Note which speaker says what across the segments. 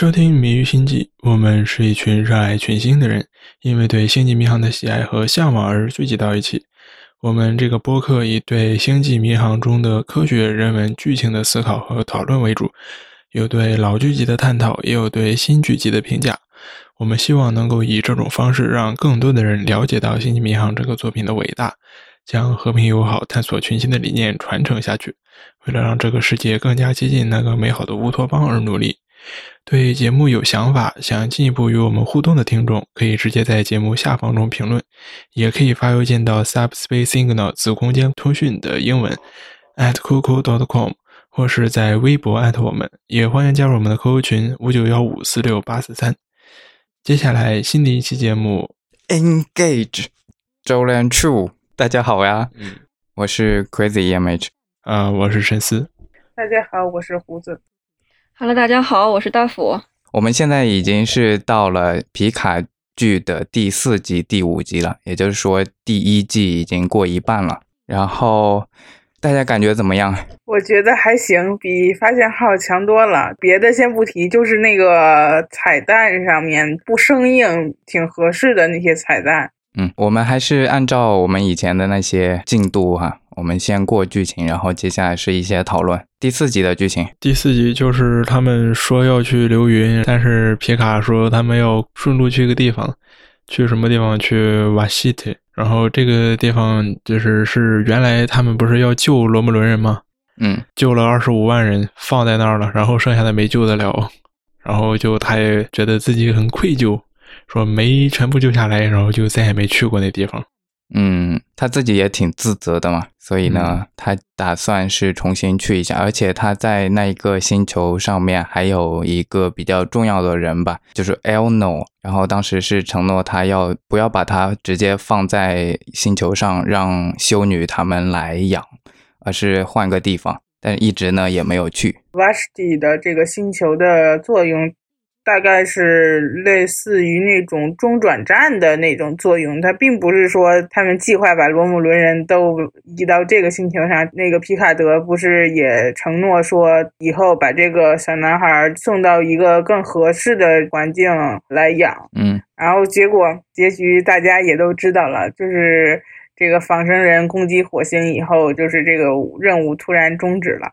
Speaker 1: 收听《迷于星际》，我们是一群热爱群星的人，因为对星际迷航的喜爱和向往而聚集到一起。我们这个播客以对星际迷航中的科学、人文、剧情的思考和讨论为主，有对老剧集的探讨，也有对新剧集的评价。我们希望能够以这种方式，让更多的人了解到《星际迷航》这个作品的伟大，将和平友好、探索群星的理念传承下去。为了让这个世界更加接近那个美好的乌托邦而努力。对节目有想法、想进一步与我们互动的听众，可以直接在节目下方中评论，也可以发邮件到 Subspace Signal 子空间通讯的英文 at qq.com，或是在微博我们，也欢迎加入我们的 QQ 群五九幺五四六八四三。接下来新的一期节目
Speaker 2: ，Engage，周连 True，大家好呀，我是 Crazy Image，
Speaker 1: 啊，我是陈思，
Speaker 3: 大家好，我是胡子。
Speaker 4: Hello，大家好，我是大福。
Speaker 2: 我们现在已经是到了皮卡剧的第四集、第五集了，也就是说第一季已经过一半了。然后大家感觉怎么样？
Speaker 3: 我觉得还行，比发现号强多了。别的先不提，就是那个彩蛋上面不生硬、挺合适的那些彩蛋。
Speaker 2: 嗯，我们还是按照我们以前的那些进度哈。我们先过剧情，然后接下来是一些讨论。第四集的剧情，
Speaker 1: 第四集就是他们说要去流云，但是皮卡说他们要顺路去一个地方，去什么地方？去瓦西特。然后这个地方就是是原来他们不是要救罗姆伦人吗？
Speaker 2: 嗯，
Speaker 1: 救了二十五万人放在那儿了，然后剩下的没救得了，然后就他也觉得自己很愧疚，说没全部救下来，然后就再也没去过那地方。
Speaker 2: 嗯，他自己也挺自责的嘛，所以呢，他打算是重新去一下，而且他在那一个星球上面还有一个比较重要的人吧，就是 Elno，然后当时是承诺他要不要把他直接放在星球上让修女他们来养，而是换个地方，但一直呢也没有去。
Speaker 3: Vashti 的这个星球的作用。大概是类似于那种中转站的那种作用，它并不是说他们计划把罗姆伦人都移到这个星球上。那个皮卡德不是也承诺说以后把这个小男孩送到一个更合适的环境来养。
Speaker 2: 嗯，
Speaker 3: 然后结果结局大家也都知道了，就是这个仿生人攻击火星以后，就是这个任务突然终止了。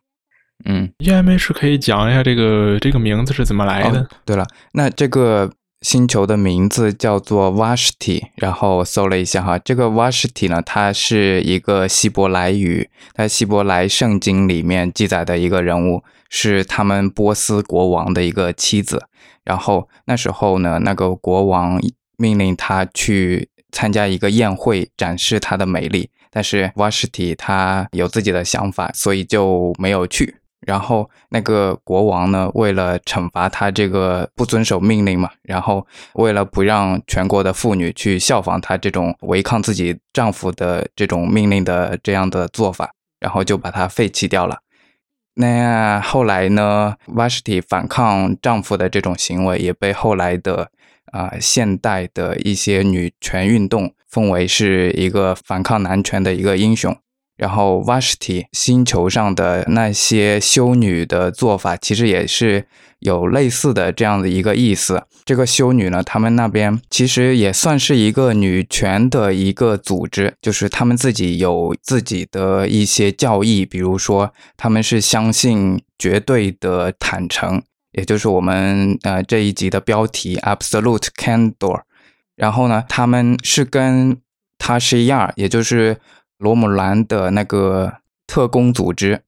Speaker 2: 嗯
Speaker 1: ，E M H 可以讲一下这个这个名字是怎么来的？
Speaker 2: 对了，那这个星球的名字叫做 Vashti，然后搜了一下哈，这个 Vashti 呢，它是一个希伯来语，在希伯来圣经里面记载的一个人物，是他们波斯国王的一个妻子。然后那时候呢，那个国王命令他去参加一个宴会，展示他的美丽，但是 Vashti 他有自己的想法，所以就没有去。然后那个国王呢，为了惩罚他这个不遵守命令嘛，然后为了不让全国的妇女去效仿他这种违抗自己丈夫的这种命令的这样的做法，然后就把他废弃掉了。那后来呢 vasti 反抗丈夫的这种行为，也被后来的啊现代的一些女权运动奉为是一个反抗男权的一个英雄。然后 Vashti 星球上的那些修女的做法，其实也是有类似的这样的一个意思。这个修女呢，他们那边其实也算是一个女权的一个组织，就是他们自己有自己的一些教义，比如说他们是相信绝对的坦诚，也就是我们呃这一集的标题 Absolute Candor。然后呢，他们是跟他是一样，也就是。罗姆兰的那个特工组织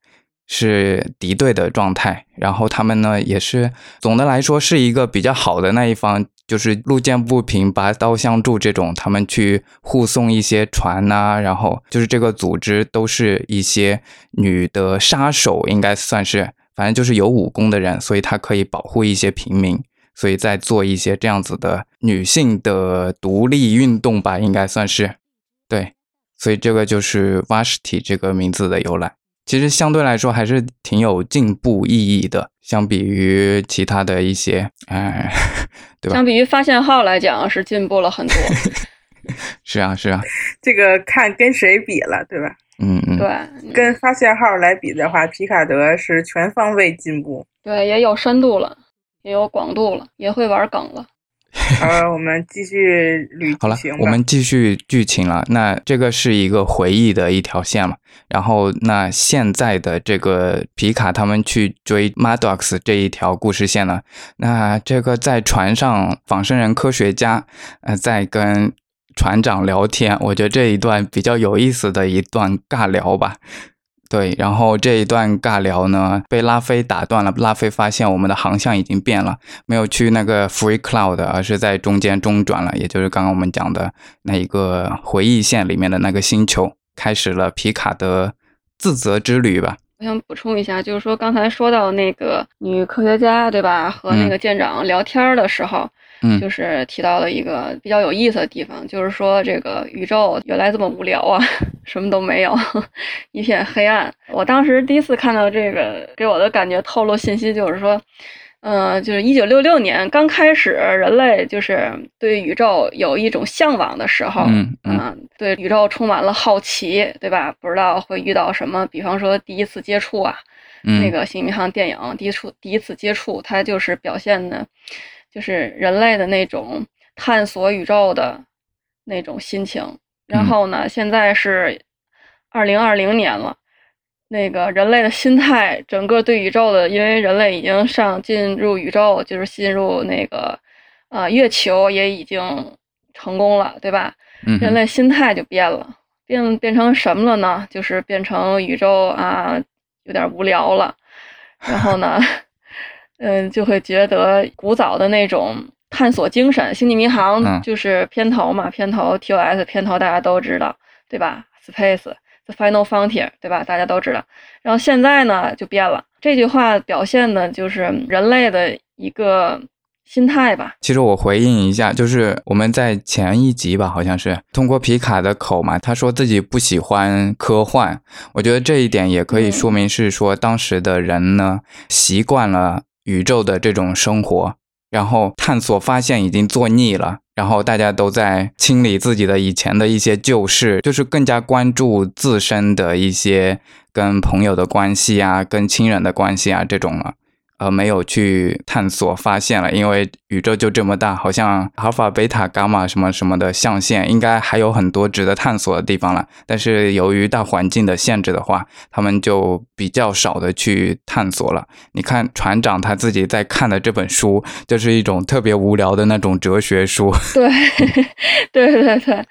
Speaker 2: 是敌对的状态，然后他们呢也是总的来说是一个比较好的那一方，就是路见不平拔刀相助这种，他们去护送一些船呐，然后就是这个组织都是一些女的杀手，应该算是，反正就是有武功的人，所以他可以保护一些平民，所以在做一些这样子的女性的独立运动吧，应该算是对。所以这个就是 Vashti 这个名字的由来，其实相对来说还是挺有进步意义的，相比于其他的一些，哎，对吧？
Speaker 4: 相比于发现号来讲，是进步了很多。
Speaker 2: 是啊，是啊。
Speaker 3: 这个看跟谁比了，对吧？
Speaker 2: 嗯嗯。
Speaker 4: 对，
Speaker 3: 跟发现号来比的话，皮卡德是全方位进步。
Speaker 4: 对，也有深度了。也有广度了，也会玩梗了。
Speaker 3: 好，我们继续捋
Speaker 2: 好了。我们继续剧情了。那这个是一个回忆的一条线嘛？然后那现在的这个皮卡他们去追 Maddox 这一条故事线呢？那这个在船上仿生人科学家呃在跟船长聊天，我觉得这一段比较有意思的一段尬聊吧。对，然后这一段尬聊呢被拉菲打断了。拉菲发现我们的航向已经变了，没有去那个 Free Cloud，而是在中间中转了，也就是刚刚我们讲的那一个回忆线里面的那个星球，开始了皮卡的自责之旅吧。
Speaker 4: 我想补充一下，就是说刚才说到那个女科学家，对吧？和那个舰长聊天的时候，
Speaker 2: 嗯
Speaker 4: 就是提到了一个比较有意思的地方，就是说这个宇宙原来这么无聊啊，什么都没有，一片黑暗。我当时第一次看到这个，给我的感觉透露信息就是说，嗯，就是一九六六年刚开始，人类就是对宇宙有一种向往的时候，
Speaker 2: 嗯嗯
Speaker 4: 啊对宇宙充满了好奇，对吧？不知道会遇到什么，比方说第一次接触啊，
Speaker 2: 嗯，
Speaker 4: 那个《新民航》电影第一次第一次接触，它就是表现的，就是人类的那种探索宇宙的那种心情。然后呢，现在是二零二零年了，那个人类的心态，整个对宇宙的，因为人类已经上进入宇宙，就是进入那个呃月球也已经成功了，对吧？
Speaker 2: 嗯
Speaker 4: 人类心态就变了，变变成什么了呢？就是变成宇宙啊，有点无聊了。然后呢，嗯，就会觉得古早的那种探索精神，《星际迷航
Speaker 2: 嗯》
Speaker 4: 就是片头嘛，片头 TOS 片头大家都知道，对吧？Space the Final Frontier，对吧？大家都知道。然后现在呢就变了，这句话表现的就是人类的一个心态吧。
Speaker 2: 其实我回应一下，就是我们在前一集吧，好像是通过皮卡的口嘛，他说自己不喜欢科幻，我觉得这一点也可以说明是说当时的人呢习惯了宇宙的这种生活，然后探索发现已经做腻了。然后大家都在清理自己的以前的一些旧事，就是更加关注自身的一些跟朋友的关系啊，跟亲人的关系啊这种了。呃，没有去探索发现了，因为宇宙就这么大，好像阿尔法、贝塔、伽马什么什么的象限，应该还有很多值得探索的地方了。但是由于大环境的限制的话，他们就比较少的去探索了。你看船长他自己在看的这本书，就是一种特别无聊的那种哲学书。
Speaker 4: 对，对 对对，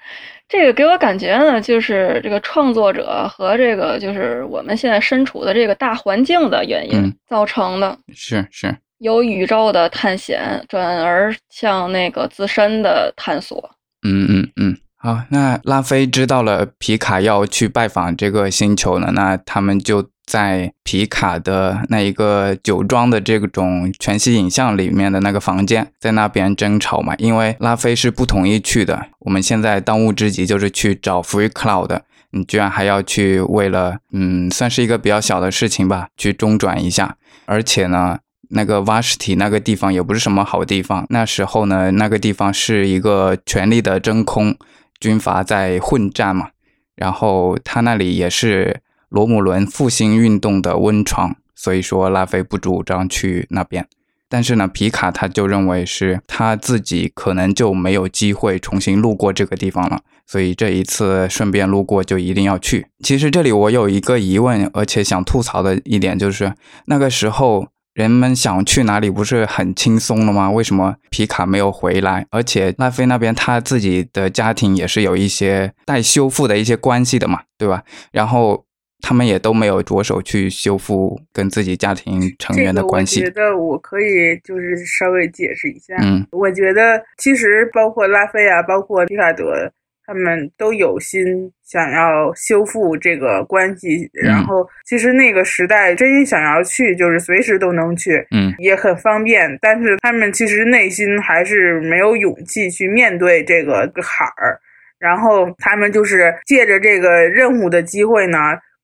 Speaker 4: 这个给我感觉呢，就是这个创作者和这个就是我们现在身处的这个大环境的原因
Speaker 2: 嗯
Speaker 4: 造成的，
Speaker 2: 是是，
Speaker 4: 由宇宙的探险转而向那个自身的探索。
Speaker 2: 嗯嗯嗯。好，那拉菲知道了皮卡要去拜访这个星球了，那他们就在皮卡的那一个酒庄的这种全息影像里面的那个房间，在那边争吵嘛，因为拉菲是不同意去的。我们现在当务之急就是去找 Free Cloud，你居然还要去为了嗯，算是一个比较小的事情吧，去中转一下，而且呢。那个瓦什提那个地方也不是什么好地方。那时候呢，那个地方是一个权力的真空，军阀在混战嘛。然后他那里也是罗姆伦复兴运动的温床，所以说拉菲不主张去那边。但是呢，皮卡他就认为是他自己可能就没有机会重新路过这个地方了，所以这一次顺便路过就一定要去。其实这里我有一个疑问，而且想吐槽的一点就是，那个时候人们想去哪里不是很轻松了吗？为什么皮卡没有回来？而且拉菲那边他自己的家庭也是有一些待修复的一些关系的嘛，对吧？然后他们也都没有着手去修复跟自己家庭成员的关系
Speaker 3: 这。个我觉得我可以就是稍微解释一下。
Speaker 2: 嗯
Speaker 3: 我觉得其实包括拉菲啊，包括皮卡德，他们都有心想要修复这个关系。
Speaker 2: 嗯
Speaker 3: 然后其实那个时代真心想要去，就是随时都能去。
Speaker 2: 嗯
Speaker 3: 也很方便，但是他们其实内心还是没有勇气去面对这个坎儿，然后他们就是借着这个任务的机会呢，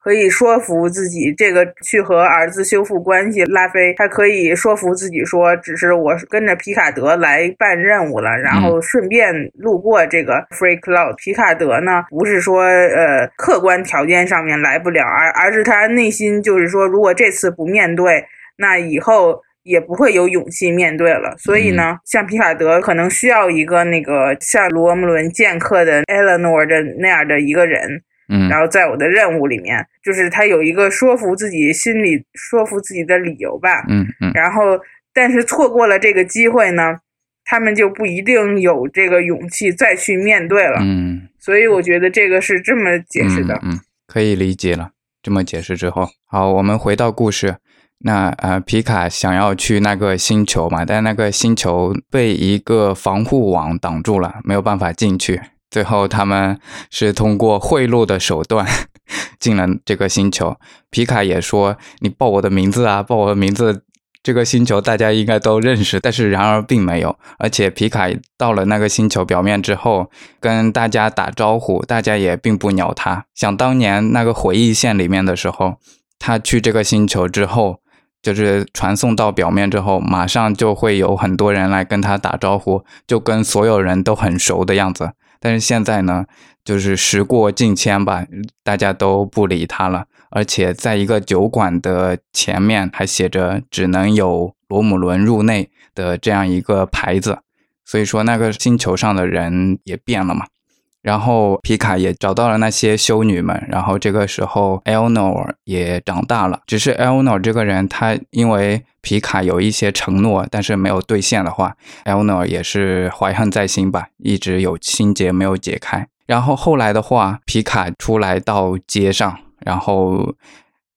Speaker 3: 可以说服自己这个去和儿子修复关系。拉菲他可以说服自己说，只是我跟着皮卡德来办任务了，然后顺便路过这个 Free Cloud。皮卡德呢，不是说呃客观条件上面来不了，而而是他内心就是说，如果这次不面对。那以后也不会有勇气面对了。所以呢，像皮卡德可能需要一个那个像罗姆伦剑客的 Eleanor 的那样的一个人。
Speaker 2: 嗯，
Speaker 3: 然后在我的任务里面，就是他有一个说服自己心里说服自己的理由吧。
Speaker 2: 嗯嗯。
Speaker 3: 然后，但是错过了这个机会呢，他们就不一定有这个勇气再去面对了。
Speaker 2: 嗯。
Speaker 3: 所以我觉得这个是这么解释的。
Speaker 2: 嗯，可以理解了。这么解释之后，好，我们回到故事。那呃，皮卡想要去那个星球嘛，但那个星球被一个防护网挡住了，没有办法进去。最后，他们是通过贿赂的手段 进了这个星球。皮卡也说：“你报我的名字啊，报我的名字。”这个星球大家应该都认识，但是然而并没有。而且皮卡到了那个星球表面之后，跟大家打招呼，大家也并不鸟他。想当年那个回忆线里面的时候，他去这个星球之后，就是传送到表面之后，马上就会有很多人来跟他打招呼，就跟所有人都很熟的样子。但是现在呢，就是时过境迁吧，大家都不理他了。而且在一个酒馆的前面还写着“只能有罗姆伦入内”的这样一个牌子，所以说那个星球上的人也变了嘛。然后皮卡也找到了那些修女们，然后这个时候 Elnor 也长大了。只是 Elnor 这个人，他因为皮卡有一些承诺，但是没有兑现的话，Elnor 也是怀恨在心吧，一直有心结没有解开。然后后来的话，皮卡出来到街上，然后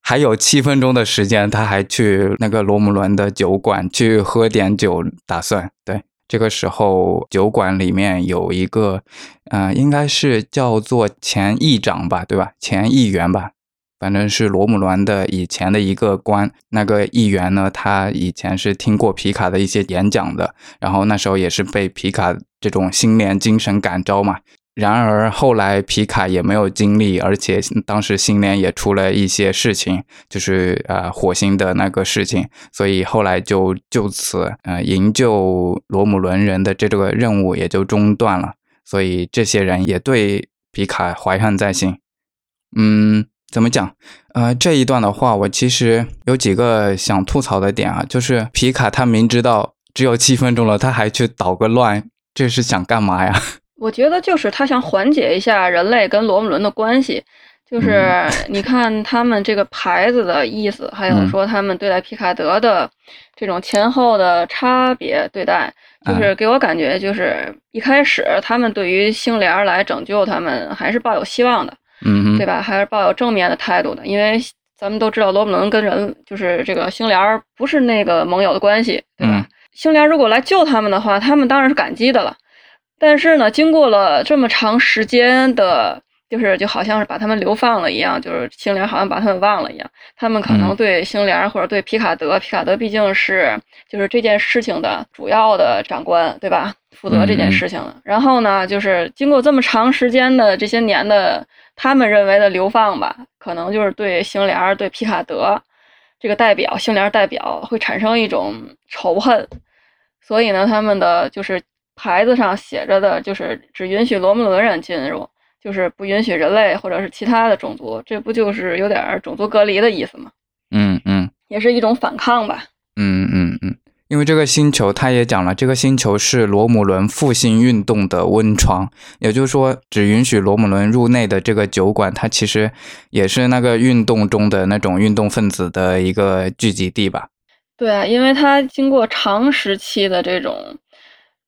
Speaker 2: 还有七分钟的时间，他还去那个罗姆伦的酒馆去喝点酒，打算对。这个时候，酒馆里面有一个，呃，应该是叫做前议长吧，对吧？前议员吧，反正是罗姆伦的以前的一个官。那个议员呢，他以前是听过皮卡的一些演讲的，然后那时候也是被皮卡这种新年精神感召嘛。然而后来皮卡也没有精力，而且当时星联也出了一些事情，就是呃火星的那个事情，所以后来就就此呃营救罗姆伦人的这个任务也就中断了。所以这些人也对皮卡怀恨在心。嗯，怎么讲？呃，这一段的话，我其实有几个想吐槽的点啊，就是皮卡他明知道只有七分钟了，他还去捣个乱，这是想干嘛呀？
Speaker 4: 我觉得就是他想缓解一下人类跟罗姆伦的关系，就是你看他们这个牌子的意思，还有说他们对待皮卡德的这种前后的差别对待，就是给我感觉就是一开始他们对于星联来拯救他们还是抱有希望的，
Speaker 2: 嗯，
Speaker 4: 对吧？还是抱有正面的态度的，因为咱们都知道罗姆伦跟人就是这个星联不是那个盟友的关系，对吧？星联如果来救他们的话，他们当然是感激的了。但是呢，经过了这么长时间的，就是就好像是把他们流放了一样，就是星联好像把他们忘了一样。他们可能对星联或者对皮卡德，皮卡德毕竟是就是这件事情的主要的长官，对吧？负责这件事情的。然后呢，就是经过这么长时间的这些年的他们认为的流放吧，可能就是对星联、对皮卡德这个代表，星联代表会产生一种仇恨。所以呢，他们的就是。牌子上写着的就是只允许罗姆伦人进入，就是不允许人类或者是其他的种族，这不就是有点种族隔离的意思吗？
Speaker 2: 嗯嗯，
Speaker 4: 也是一种反抗吧。
Speaker 2: 嗯嗯嗯，因为这个星球他也讲了，这个星球是罗姆伦复兴运动的温床，也就是说，只允许罗姆伦入内的这个酒馆，它其实也是那个运动中的那种运动分子的一个聚集地吧？
Speaker 4: 对啊，因为它经过长时期的这种。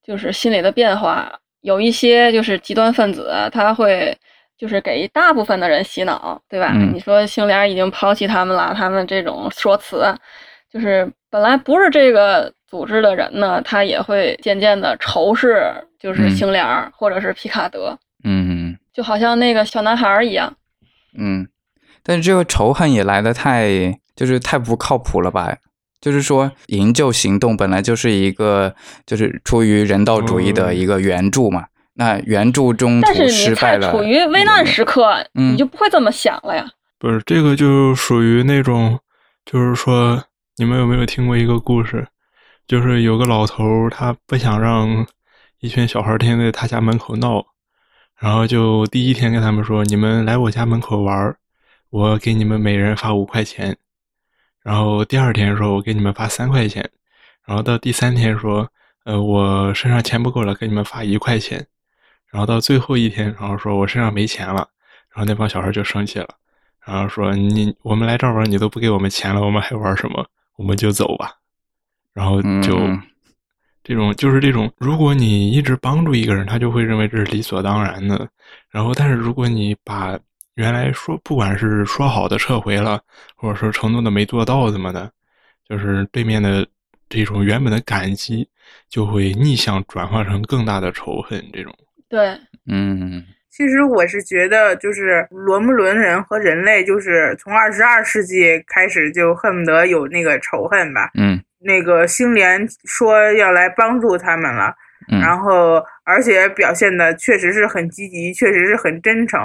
Speaker 4: 就是心理的变化，有一些就是极端分子，他会就是给大部分的人洗脑，对吧？你说星联已经抛弃他们了，他们这种说辞，就是本来不是这个组织的人呢，他也会渐渐的仇视，就是星联或者是皮卡德，
Speaker 2: 嗯，
Speaker 4: 就好像那个小男孩一样，
Speaker 2: 嗯，但是这个仇恨也来的太，就是太不靠谱了吧？就是说，营救行动本来就是一个，就是出于人道主义的一个援助嘛。那援助中途失败了，
Speaker 4: 处于危难时刻，你就不会这么想了呀？
Speaker 1: 不是，这个就属于那种，就是说，你们有没有听过一个故事？就是有个老头，他不想让一群小孩天天在他家门口闹，然后就第一天跟他们说：“你们来我家门口玩，我给你们每人发五块钱。”然后第二天说：“我给你们发三块钱。”然后到第三天说，呃，我身上钱不够了，给你们发一块钱。然后到最后一天，然后说我身上没钱了，然后那帮小孩就生气了，然后说你我们来这儿玩，你都不给我们钱了，我们还玩什么？我们就走吧。然后就这种就是这种，如果你一直帮助一个人，他就会认为这是理所当然的。然后，但是如果你把原来说不管是说好的撤回了，或者说承诺的没做到怎么的，就是对面的这种原本的感激，就会逆向转化成更大的仇恨。这种
Speaker 4: 对，
Speaker 2: 嗯，
Speaker 3: 其实我是觉得，就是罗姆伦人和人类，就是从二十二世纪开始就恨不得有那个仇恨吧。
Speaker 2: 嗯，
Speaker 3: 那个星联说要来帮助他们了，然后而且表现的确实是很积极，确实是很真诚。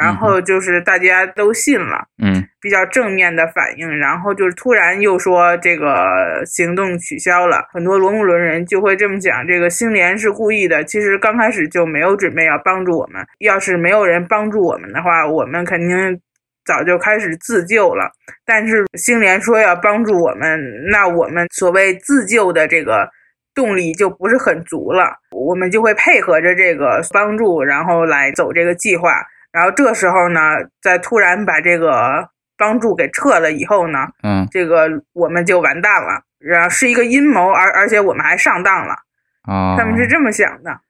Speaker 3: 然后就是大家都信了，
Speaker 2: 嗯，
Speaker 3: 比较正面的反应。然后就是突然又说这个行动取消了，很多罗姆伦人就会这么讲：这个星联是故意的。其实刚开始就没有准备要帮助我们，要是没有人帮助我们的话，我们肯定早就开始自救了。但是星联说要帮助我们，那我们所谓自救的这个动力就不是很足了，我们就会配合着这个帮助，然后来走这个计划。然后这时候呢，在突然把这个帮助给撤了以后呢，
Speaker 2: 嗯，
Speaker 3: 这个我们就完蛋了，然后是一个阴谋，而而且我们还上当了，
Speaker 2: 哦，
Speaker 3: 他们是这么想的。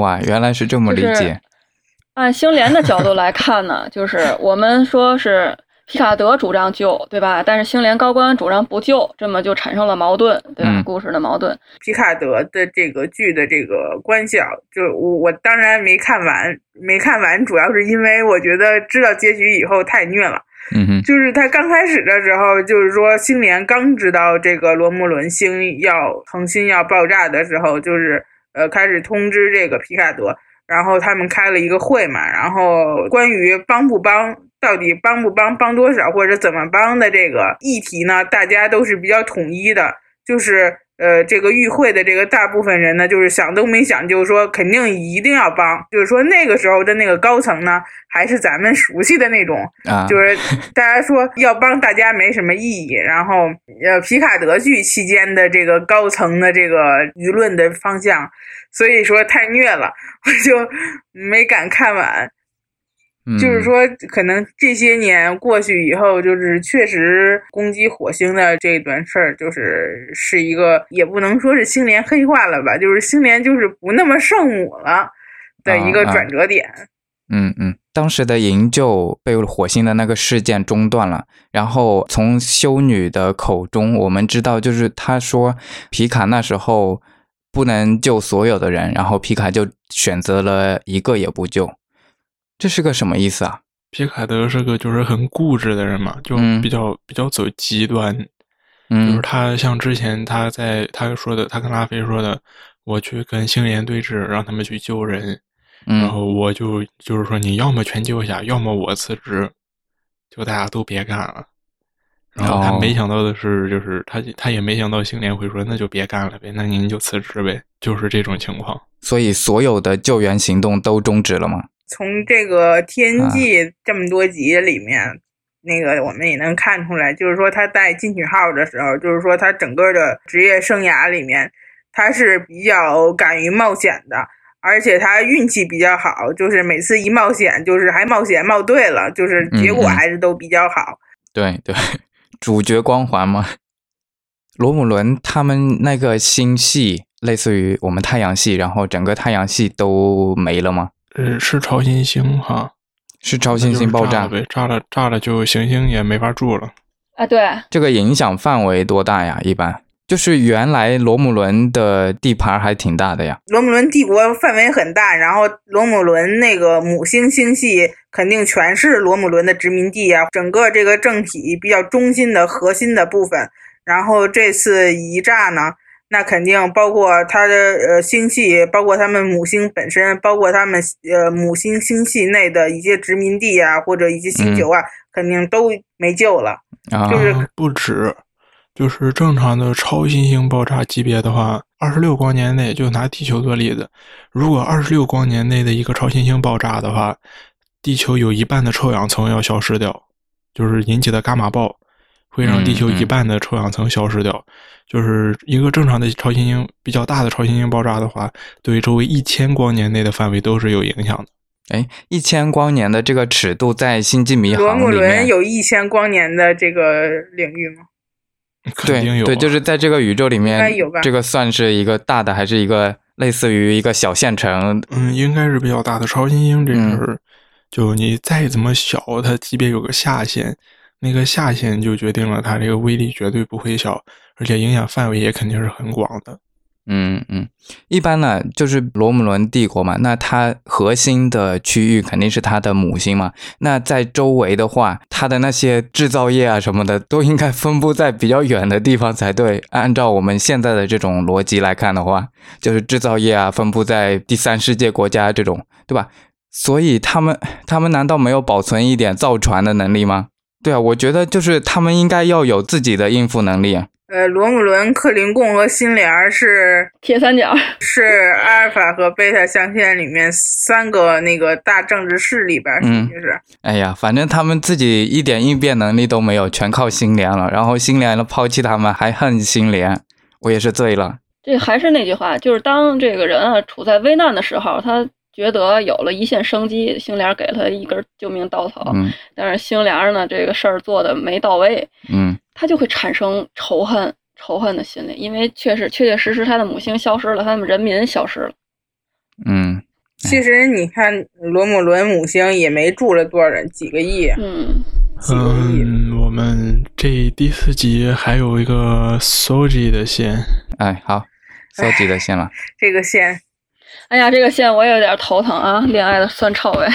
Speaker 2: 哇，原来是这么理解。
Speaker 4: 按星联的角度来看呢，就是我们说是。皮卡德主张救，对吧？但是星联高官主张不救，这么就产生了矛盾，对吧？故事的矛盾。
Speaker 3: 皮卡德的这个剧的这个关系啊，就我我当然没看完，没看完，主要是因为我觉得知道结局以后太虐了。
Speaker 2: 嗯哼，
Speaker 3: 就是他刚开始的时候，就是说星联刚知道这个罗姆伦星要恒星要爆炸的时候，就是呃开始通知这个皮卡德，然后他们开了一个会嘛，然后关于帮不帮。到底帮不帮，帮多少，或者怎么帮的这个议题呢？大家都是比较统一的，就是呃，这个与会的这个大部分人呢，就是想都没想，就是说肯定一定要帮。就是说那个时候的那个高层呢，还是咱们熟悉的那种，就是大家说要帮大家没什么意义。然后呃，皮卡德剧期间的这个高层的这个舆论的方向，所以说太虐了，我就没敢看完。就是说，可能这些年过去以后，就是确实攻击火星的这段事儿，就是是一个也不能说是星联黑化了吧，就是星联就是不那么圣母了的一个转折点。
Speaker 2: 嗯嗯，当时的营救被火星的那个事件中断了，然后从修女的口中我们知道，就是她说皮卡那时候不能救所有的人，然后皮卡就选择了一个也不救。这是个什么意思啊？
Speaker 1: 皮卡德是个就是很固执的人嘛，就比较比较走极端。
Speaker 2: 嗯，
Speaker 1: 就是他像之前他在他说的，他跟拉菲说的，我去跟星联对峙，让他们去救人，然后我就就是说你要么全救下，要么我辞职，就大家都别干了。然后他没想到的是，就是他他也没想到星联会说那就别干了呗，那您就辞职呗，就是这种情况。
Speaker 2: 所以所有的救援行动都终止了吗？
Speaker 3: 从这个《天际》这么多集里面，那个我们也能看出来，就是说他在进取号的时候，就是说他整个的职业生涯里面，他是比较敢于冒险的，而且他运气比较好，就是每次一冒险，就是还冒险冒对了，就是结果还是都比较好。
Speaker 2: 对对，主角光环嘛。罗姆伦他们那个星系类似于我们太阳系，然后整个太阳系都没了吗？
Speaker 1: 呃，是超新星哈，
Speaker 2: 是超新星爆炸
Speaker 1: 呗，炸了炸了就行星也没法住了。
Speaker 4: 啊，对，
Speaker 2: 这个影响范围多大呀？一般就是原来罗姆伦的地盘还挺大的呀。
Speaker 3: 罗姆伦帝国范围很大，然后罗姆伦那个母星星系肯定全是罗姆伦的殖民地啊，整个这个政体比较中心的核心的部分。然后这次一炸呢？那肯定包括它的呃星系，包括他们母星本身，包括他们呃母星星系内的一些殖民地啊，或者一些星球啊，肯定都没救了。就是
Speaker 1: 不止，就是正常的超新星爆炸级别的话，二十六光年内，就拿地球做例子，如果二十六光年内的一个超新星爆炸的话，地球有一半的臭氧层要消失掉，就是引起的伽马暴。会让地球一半的臭氧层消失掉。就是一个正常的超新星比较大的超新星爆炸的话，对周围一千光年内的范围都是有影响的。
Speaker 2: 哎，一千光年的这个尺度在星际迷
Speaker 3: 罗姆
Speaker 2: 航里面，
Speaker 3: 伦有一千光年的这个领域吗？
Speaker 1: 肯定有、啊
Speaker 2: 对对，就是在这个宇宙里
Speaker 3: 应该
Speaker 2: 面
Speaker 3: 有吧，
Speaker 2: 这个算是一个大的，还是一个类似于一个小县城？
Speaker 1: 嗯，应该是比较大的超新星这事
Speaker 2: 嗯
Speaker 1: 儿，就你再怎么小，它级别有个下限，那个下限就决定了它这个威力绝对不会小，而且影响范围也肯定是很广的。
Speaker 2: 嗯嗯，一般呢就是罗姆伦帝国嘛，那它核心的区域肯定是它的母星嘛。那在周围的话，它的那些制造业啊什么的都应该分布在比较远的地方才对。按照我们现在的这种逻辑来看的话，就是制造业啊分布在第三世界国家这种，对吧？所以他们他们难道没有保存一点造船的能力吗？对啊，我觉得就是他们应该要有自己的应付能力啊。
Speaker 3: 呃，罗姆伦、克林贡和新联儿是
Speaker 4: 铁三角，
Speaker 3: 是阿尔法和贝塔象限里面三个那个大政治势力吧，
Speaker 2: 嗯
Speaker 3: 就是。
Speaker 2: 哎呀，反正他们自己一点应变能力都没有，全靠星联了。然后星联了抛弃他们，还恨星联，我也是醉了。
Speaker 4: 这还是那句话，就是当这个人啊处在危难的时候，他觉得有了一线生机，星联给了他一根救命稻草。
Speaker 2: 嗯
Speaker 4: 但是星联呢，这个事儿做的没到位，
Speaker 2: 嗯
Speaker 4: 他就会产生仇恨、仇恨的心理，因为确实确确实实他的母星消失了，他们人民消失了。
Speaker 2: 嗯，
Speaker 3: 其实你看，罗姆伦母星也没住了多少人，几个亿，
Speaker 4: 嗯，
Speaker 3: 几个亿。
Speaker 1: 嗯，我们这第四集还有一个 Soji 的线，
Speaker 2: 哎，好，搜集的线了。
Speaker 3: 这个线
Speaker 4: 哎呀，这个线我也有点头疼啊，恋爱的酸臭味。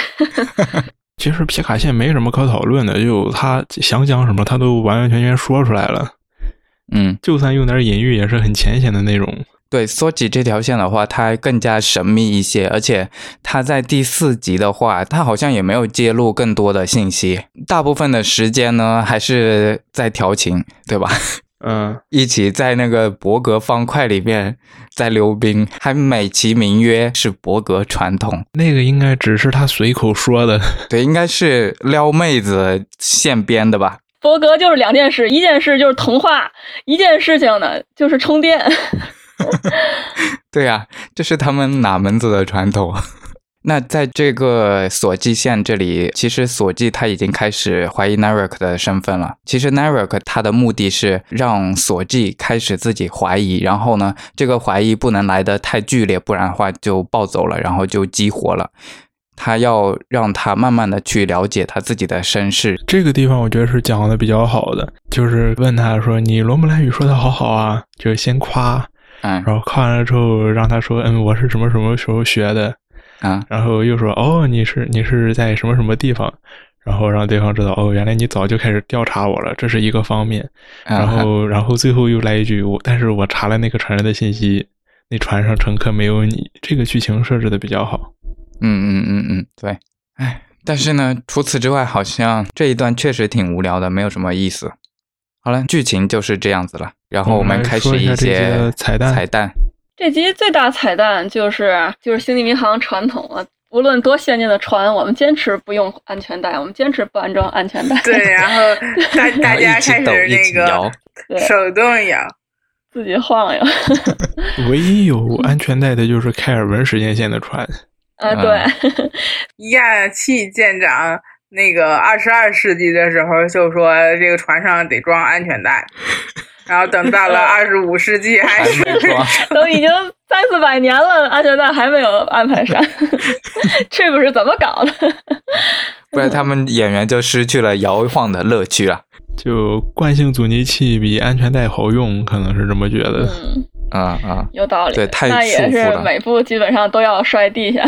Speaker 1: 其实皮卡线没什么可讨论的，就他想讲什么，他都完完全全说出来了。
Speaker 2: 嗯，
Speaker 1: 就算用点隐喻，也是很浅显的内容。
Speaker 2: 对，缩起这条线的话，它更加神秘一些，而且它在第四集的话，它好像也没有揭露更多的信息，大部分的时间呢还是在调情，对吧？
Speaker 1: 嗯，
Speaker 2: 一起在那个伯格方块里面在溜冰，还美其名曰是伯格传统。
Speaker 1: 那个应该只是他随口说的。
Speaker 2: 对，应该是撩妹子现编的吧？
Speaker 4: 伯格就是两件事，一件事就是童话，一件事情呢就是充电。
Speaker 2: 对呀、这是他们哪门子的传统？那在这个索季线这里，其实索季他已经开始怀疑 Narek 的身份了。其实 Narek 他的目的是让索季开始自己怀疑，然后呢，这个怀疑不能来得太剧烈，不然的话就暴走了，然后就激活了。他要让他慢慢的去了解他自己的身世。
Speaker 1: 这个地方我觉得是讲的比较好的，就是问他说：“你罗姆兰语说的好好啊。”就是先夸，
Speaker 2: 嗯
Speaker 1: 然后夸完了之后让他说：“嗯，我是什么什么时候学的。”
Speaker 2: 啊
Speaker 1: 然后又说：“哦，你是你是在什么什么地方？”然后让对方知道：“哦，原来你早就开始调查我了，这是一个方面。”然
Speaker 2: 然
Speaker 1: 后然后最后又来一句：“我但是我查了那个船上的信息，那船上乘客没有你。”这个剧情设置的比较好。
Speaker 2: 嗯嗯嗯嗯，对，哎，但是呢，除此之外，好像这一段确实挺无聊的，没有什么意思。好了，剧情就是这样子了，然后我们开始
Speaker 1: 一
Speaker 2: 些
Speaker 1: 彩蛋
Speaker 2: 彩蛋，
Speaker 4: 这集最大彩蛋就是就是星际迷航传统啊，无论多先进的船，我们坚持不用安全带，我们坚持不安装安全带。
Speaker 3: 对，然后 大大家开始那个
Speaker 2: 摇。
Speaker 3: 手动摇，
Speaker 4: 自己晃悠。
Speaker 1: 唯一有安全带的就是开尔文时间线的船。
Speaker 4: 啊，对，
Speaker 3: 亚气舰长那个二十二世纪的时候就说这个船上得装安全带，然后等到了二十五世纪还
Speaker 2: 还
Speaker 3: 是，
Speaker 4: 都已经三四百年了，安全带还没有安排上，这不是怎么搞的？
Speaker 2: 不然他们演员就失去了摇晃的乐趣了。
Speaker 1: 就惯性阻尼器比安全带好用，可能是这么觉得。
Speaker 4: 嗯，
Speaker 2: 啊、啊、
Speaker 4: 有道理。
Speaker 2: 对太
Speaker 4: 那也是每部基本上都要摔地下。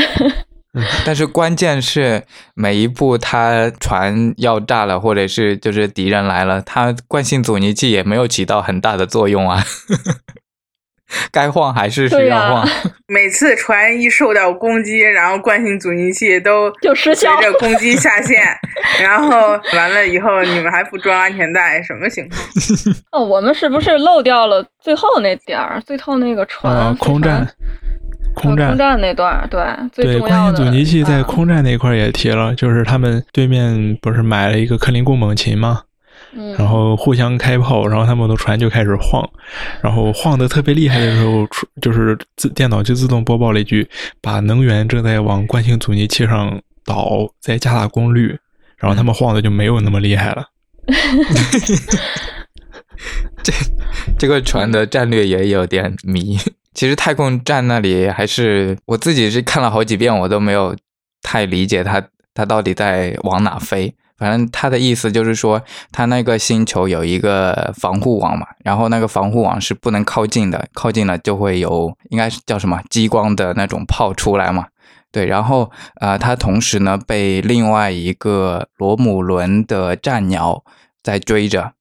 Speaker 2: 但是关键是每一步他船要炸了，或者是就是敌人来了，他惯性阻尼器也没有起到很大的作用啊。该晃还是需要晃。
Speaker 3: 每次船一受到攻击，然后惯性阻尼器都
Speaker 4: 就失效
Speaker 3: 随着攻击下线，然后完了以后你们还不装安全带，什么情况？
Speaker 4: 哦，我们是不是漏掉了最后那点儿？最后那个船，
Speaker 1: 啊，空战，空战
Speaker 4: 空，战那段儿，对，
Speaker 1: 对。惯性阻尼器在
Speaker 4: 啊
Speaker 1: 空战那块儿也提了，就是他们对面不是买了一个克林贡猛禽吗？
Speaker 4: 嗯，
Speaker 1: 然后互相开炮，然后他们的船就开始晃，然后晃得特别厉害的时候，出就是自电脑就自动播报了一句：“把能源正在往惯性阻尼器上导，再加大功率。”然后他们晃的就没有那么厉害了。
Speaker 2: 这 这个船的战略也有点迷。其实太空站那里还是我自己是看了好几遍，我都没有太理解它它到底在往哪飞。反正他的意思就是说，他那个星球有一个防护网嘛，然后那个防护网是不能靠近的，靠近了就会有应该是叫什么激光的那种炮出来嘛。对，然后呃，他同时呢被另外一个罗姆伦的战鸟在追着，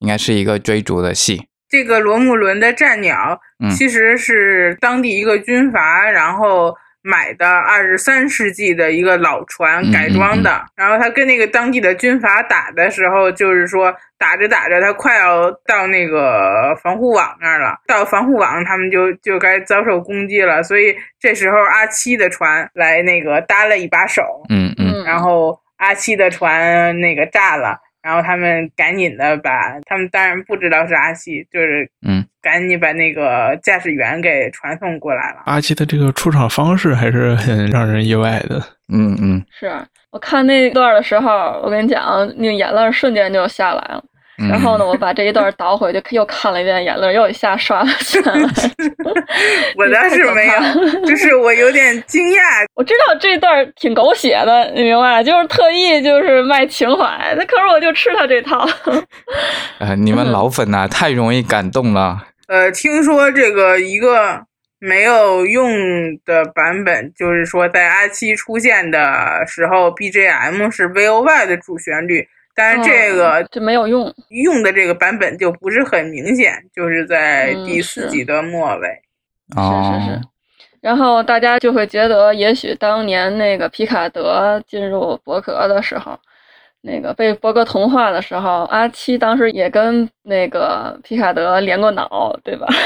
Speaker 2: 应该是一个追逐的戏。
Speaker 3: 这个罗姆伦的战鸟
Speaker 2: 嗯
Speaker 3: 其实是当地一个军阀，然后买的二十三世纪的一个老船
Speaker 2: 嗯
Speaker 3: 改装的。然后他跟那个当地的军阀打的时候，就是说打着打着，他快要到那个防护网那儿了。到防护网，他们就就该遭受攻击了。所以这时候阿七的船来那个搭了一把手，
Speaker 2: 嗯嗯
Speaker 4: 嗯，
Speaker 3: 然后阿七的船那个炸了。然后他们赶紧的把他们当然不知道是阿七，就是
Speaker 2: 嗯
Speaker 3: 赶紧把那个驾驶员给传送过来了。
Speaker 1: 阿西的这个出场方式还是很让人意外的。
Speaker 2: 嗯嗯
Speaker 4: 是我看那段的时候，我跟你讲，那个眼泪瞬间就下来了。
Speaker 2: 嗯。
Speaker 4: 然后呢，我把这一段倒回去，又看了一遍，眼泪又一下刷了下来。
Speaker 3: 我倒是没有，就是我有点惊讶。
Speaker 4: 我知道这段挺狗血的，你明白？就是特意就是卖情怀，那可是我就吃他这套。
Speaker 2: 呃，你们老粉呐、太容易感动了。
Speaker 3: 呃，听说这个一个没有用的版本，就是说在阿七出现的时候，BGM 是 VOY 的主旋律，但是这个
Speaker 4: 这没有用。
Speaker 3: 用的这个版本就不是很明显，就是在
Speaker 4: 嗯
Speaker 3: 第四
Speaker 4: 是
Speaker 3: 集的末尾。
Speaker 2: 哦，
Speaker 4: 是是是。然后大家就会觉得，也许当年那个皮卡德进入博格的时候，那个被博格同化的时候，阿七当时也跟那个皮卡德连过脑，对吧？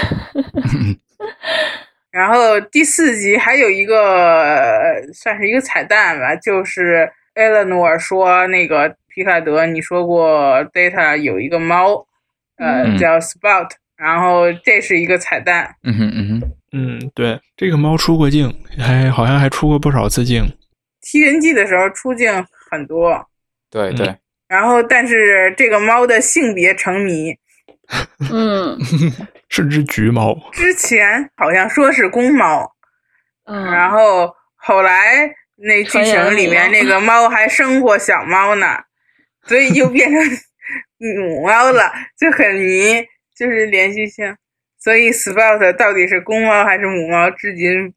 Speaker 3: 然后第四集还有一个呃算是一个彩蛋吧，就是艾伦诺尔说那个皮卡德，你说过 Data 有一个猫，呃、
Speaker 2: 嗯。
Speaker 3: 叫 Spout，然后这是一个彩蛋。
Speaker 2: 嗯哼嗯哼，
Speaker 1: 嗯，对，这个猫出过镜，还好像还出过不少次镜。
Speaker 3: 踢人记的时候出镜很多，
Speaker 2: 对对，
Speaker 3: 然后但是这个猫的性别成谜，
Speaker 4: 嗯
Speaker 1: 是只橘猫，
Speaker 3: 之前好像说是公猫，
Speaker 4: 嗯，
Speaker 3: 然后后来那剧情里面那个猫还生过小猫呢，所以就变成母猫了，就很迷，就是连续性。所以 Spout 到底是公猫还是母猫，至今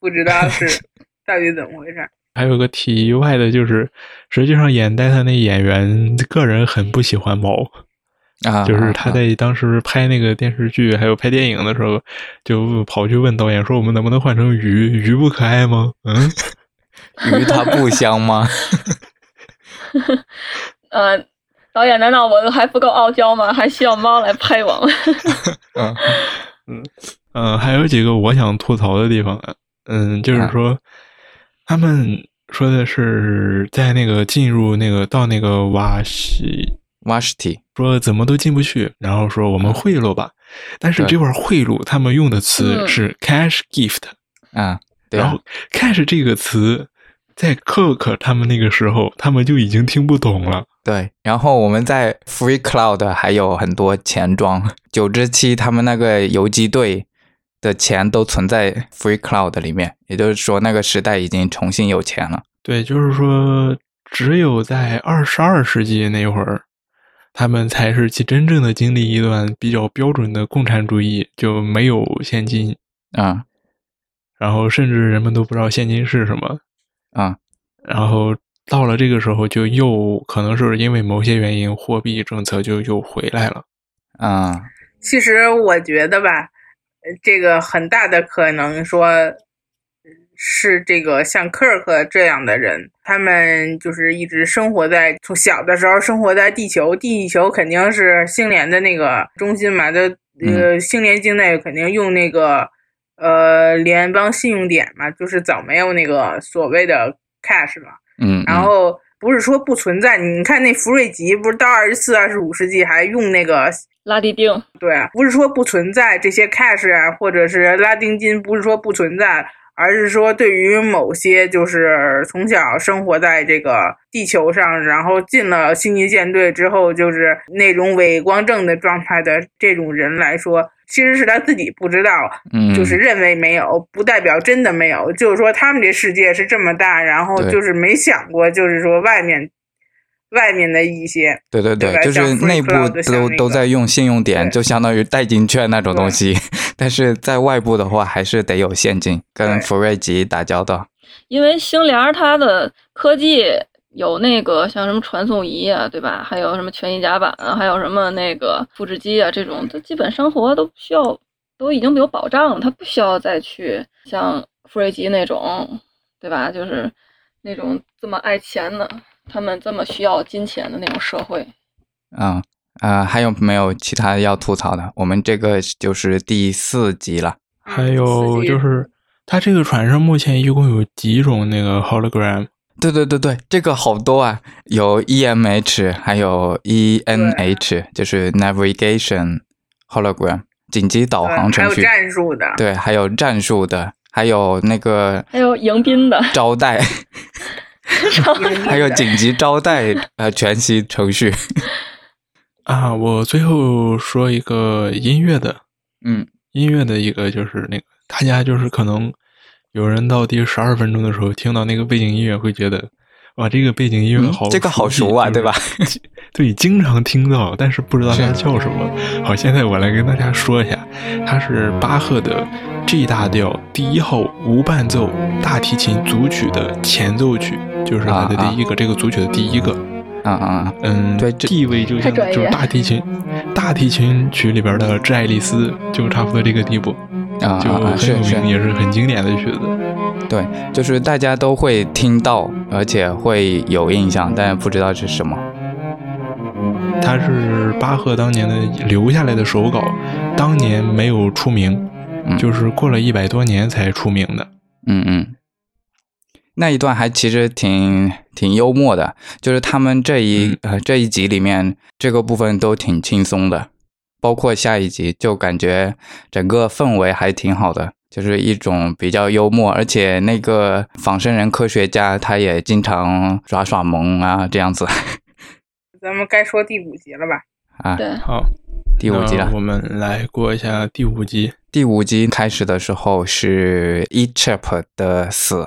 Speaker 3: 不知道是 到底怎么回事。
Speaker 1: 还有个题外的就是，实际上演戴他那演员个人很不喜欢猫，
Speaker 2: 啊，
Speaker 1: 就是他
Speaker 2: 啊
Speaker 1: 在当时拍那个电视剧还有拍电影的时候，就跑去问导演说：“我们能不能换成鱼？鱼不可爱吗？”嗯，
Speaker 2: 鱼它不香吗？
Speaker 4: 呃，导演，难道我还不够傲娇吗？还需要猫来拍我吗？
Speaker 2: 嗯。
Speaker 1: 嗯，还有几个我想吐槽的地方，嗯，就是说，他们说的是在那个进入那个到那个瓦西
Speaker 2: ，，Vashti，
Speaker 1: 说怎么都进不去，然后说我们贿赂吧，但是这块贿赂他们用的词
Speaker 4: 嗯。
Speaker 1: 是 cash gift，、
Speaker 2: 啊，对啊。
Speaker 1: 然后 cash 这个词在 Cook 他们那个时候，他们就已经听不懂了。
Speaker 2: 对，然后我们在 Free Cloud 还有很多钱庄，九之七他们那个游击队的钱都存在 Free Cloud 里面，也就是说那个时代已经重新有钱了。
Speaker 1: 对，就是说，只有在二十二世纪那会儿，他们才是其真正的经历一段比较标准的共产主义，就没有现金，
Speaker 2: 啊
Speaker 1: 然后甚至人们都不知道现金是什么。
Speaker 2: 啊。
Speaker 1: 然后到了这个时候，就又可能是因为某些原因，货币政策就又回来了。
Speaker 2: 啊。
Speaker 3: 其实我觉得吧，呃这个很大的可能说是这个像科尔克这样的人，他们就是一直生活在从小的时候生活在地球，地球肯定是星联的那个中心嘛，的呃星联境内肯定用那个呃联邦信用点嘛，就是早没有那个所谓的 cash 了，
Speaker 2: 嗯，
Speaker 3: 然后不是说不存在。你看那福瑞吉，不是到二十四、二十五世纪还用那个
Speaker 4: 拉丁钉？
Speaker 3: 对，不是说不存在这些 cash 啊，或者是拉丁金，不是说不存在。而是说，对于某些就是从小生活在这个地球上，然后进了星际舰队之后，就是那种伪光正的状态的这种人来说，其实是他自己不知道，
Speaker 2: 嗯，
Speaker 3: 就是认为没有，不代表真的没有。就是说，他们这世界是这么大，然后就是没想过，就是说外面。外面的一些，
Speaker 2: 对对
Speaker 3: 对，
Speaker 2: 就是内部都都在用信用点，就相当于代金券那种东西。但是在外部的话，还是得有现金跟福瑞吉打交道。
Speaker 4: 因为星联它的科技有那个像什么传送仪啊，对吧？还有什么全息甲板啊，还有什么那个复制机啊，这种它基本生活都需要，都已经有保障，他不需要再去像福瑞吉那种，对吧？就是那种这么爱钱的。他们这么需要金钱的那种社会，
Speaker 2: 嗯啊，还有没有其他要吐槽的？我们这个就是第四集了。
Speaker 1: 还有就是，它这个船上目前一共有几种那个 hologram？
Speaker 2: 对对对对，这个好多啊，有 EMH，还有 ENH，就是 navigation hologram，紧急导航程序。
Speaker 3: 还有战术的。
Speaker 2: 对，还有战术的，还有那个
Speaker 4: 还有迎宾的
Speaker 2: 招待。还有紧急招待呃全息程序
Speaker 1: 啊！我最后说一个音乐的，
Speaker 2: 嗯，
Speaker 1: 音乐的一个就是那个大家就是可能有人到第十二分钟的时候听到那个背景音乐会觉得哇，这个背景音乐好，
Speaker 2: 这个好熟啊，对吧？
Speaker 1: 对，经常听到，但是不知道它叫什么。好，现在我来跟大家说一下，它是巴赫的 G 大调第一号无伴奏大提琴组曲的前奏曲。就是它的第一个，这个组曲的第一个，
Speaker 2: 啊啊，
Speaker 1: 嗯，
Speaker 2: 对，
Speaker 1: 地位就像就是大提琴，大提琴曲里边的《致爱丽丝》就差不多这个地步，
Speaker 2: 啊，
Speaker 1: 就很有名，也是很经典的曲子。
Speaker 2: 对，就是大家都会听到，而且会有印象，但不知道是什么。
Speaker 1: 它是巴赫当年的留下来的手稿，当年没有出名，就是过了一百多年才出名的。
Speaker 2: 嗯嗯。那一段还其实挺挺幽默的，就是他们这一呃这一集里面这个部分都挺轻松的，包括下一集就感觉整个氛围还挺好的，就是一种比较幽默，而且那个仿生人科学家他也经常耍耍萌啊这样子。
Speaker 3: 咱们该说第五集了吧？
Speaker 2: 啊，
Speaker 4: 对，
Speaker 1: 好，
Speaker 2: 第五集了，
Speaker 1: 我们来过一下第五集。
Speaker 2: 第五集开始的时候是 E Chip 的死。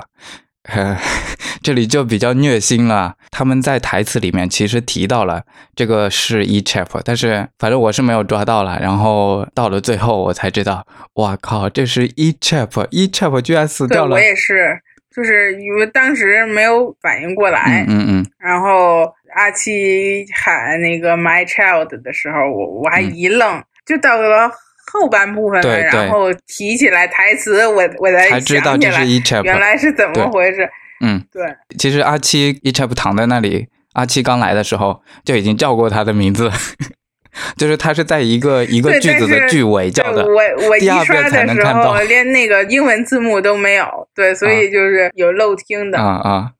Speaker 2: 这里就比较虐心了。他们在台词里面其实提到了这个是 E Chap，但是反正我是没有抓到了。然后到了最后我才知道，哇靠，这是 E Chap，E Chap 居然死掉了。
Speaker 3: 我也是，就是因为当时没有反应过来。
Speaker 2: 嗯嗯。
Speaker 3: 然后阿七喊那个 My Child 的时候，我我还一愣，就到了。后半部分了，然后提起来台词，我我才
Speaker 2: 知道这是 E chap，
Speaker 3: 原来是怎么回事？
Speaker 2: 嗯，
Speaker 3: 对。
Speaker 2: 其实阿七 E chap 躺在那里，阿七刚来的时候就已经叫过他的名字，就是他是在一个一个句子的句尾叫的。
Speaker 3: 我我
Speaker 2: 一
Speaker 3: 刷的时候连那个英文字幕都没有，对，所以就是有漏听的。
Speaker 2: 啊啊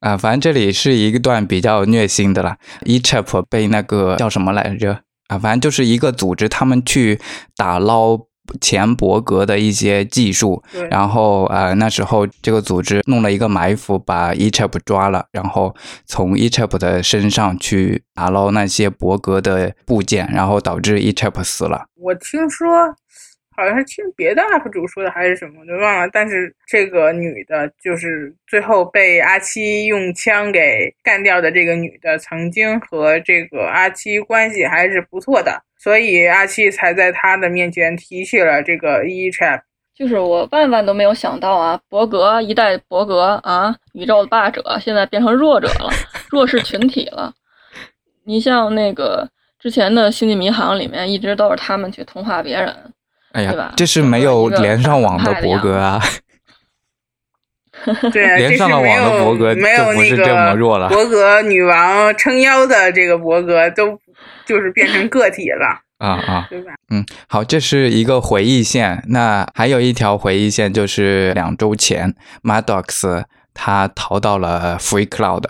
Speaker 2: 啊！反正这里是一段比较虐心的了，E chap 被那个叫什么来着？啊，反正就是一个组织，他们去打捞前伯格的一些技术，然后呃，那时候这个组织弄了一个埋伏，把 Echep 抓了，然后从 Echep 的身上去打捞那些伯格的部件，然后导致 Echep 死了。
Speaker 3: 我听说。好像是听别的 UP 主说的还是什么，我就忘了。但是这个女的，就是最后被阿七用枪给干掉的这个女的，曾经和这个阿七关系还是不错的，所以阿七才在她的面前提起了这个 E Trap。
Speaker 4: 就是我万万都没有想到啊，伯格一代伯格啊，宇宙的霸者，现在变成弱者了，弱势群体了。你像那个之前的星际迷航里面，一直都是他们去同化别人。
Speaker 2: 哎呀，这是没有连上网的博格啊！
Speaker 3: 对，
Speaker 2: 连上了网的博格
Speaker 3: 没有
Speaker 2: 不是这么弱了。
Speaker 3: 博格女王撑腰的这个博格都就是变成个体了
Speaker 2: 啊啊，
Speaker 3: 对吧？
Speaker 2: 嗯，好，这是一个回忆线。那还有一条回忆线，就是两周前，Maddox 他逃到了 Free Cloud。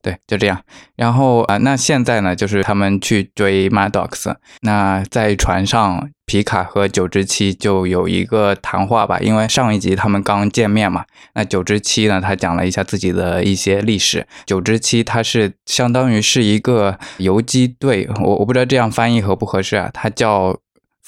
Speaker 2: 对，就这样。然后啊、那现在呢，就是他们去追 Madox。那在船上，皮卡和九之七就有一个谈话吧，因为上一集他们刚见面嘛。那九之七呢，他讲了一下自己的一些历史。九之七他是相当于是一个游击队，我我不知道这样翻译合不合适啊，他叫。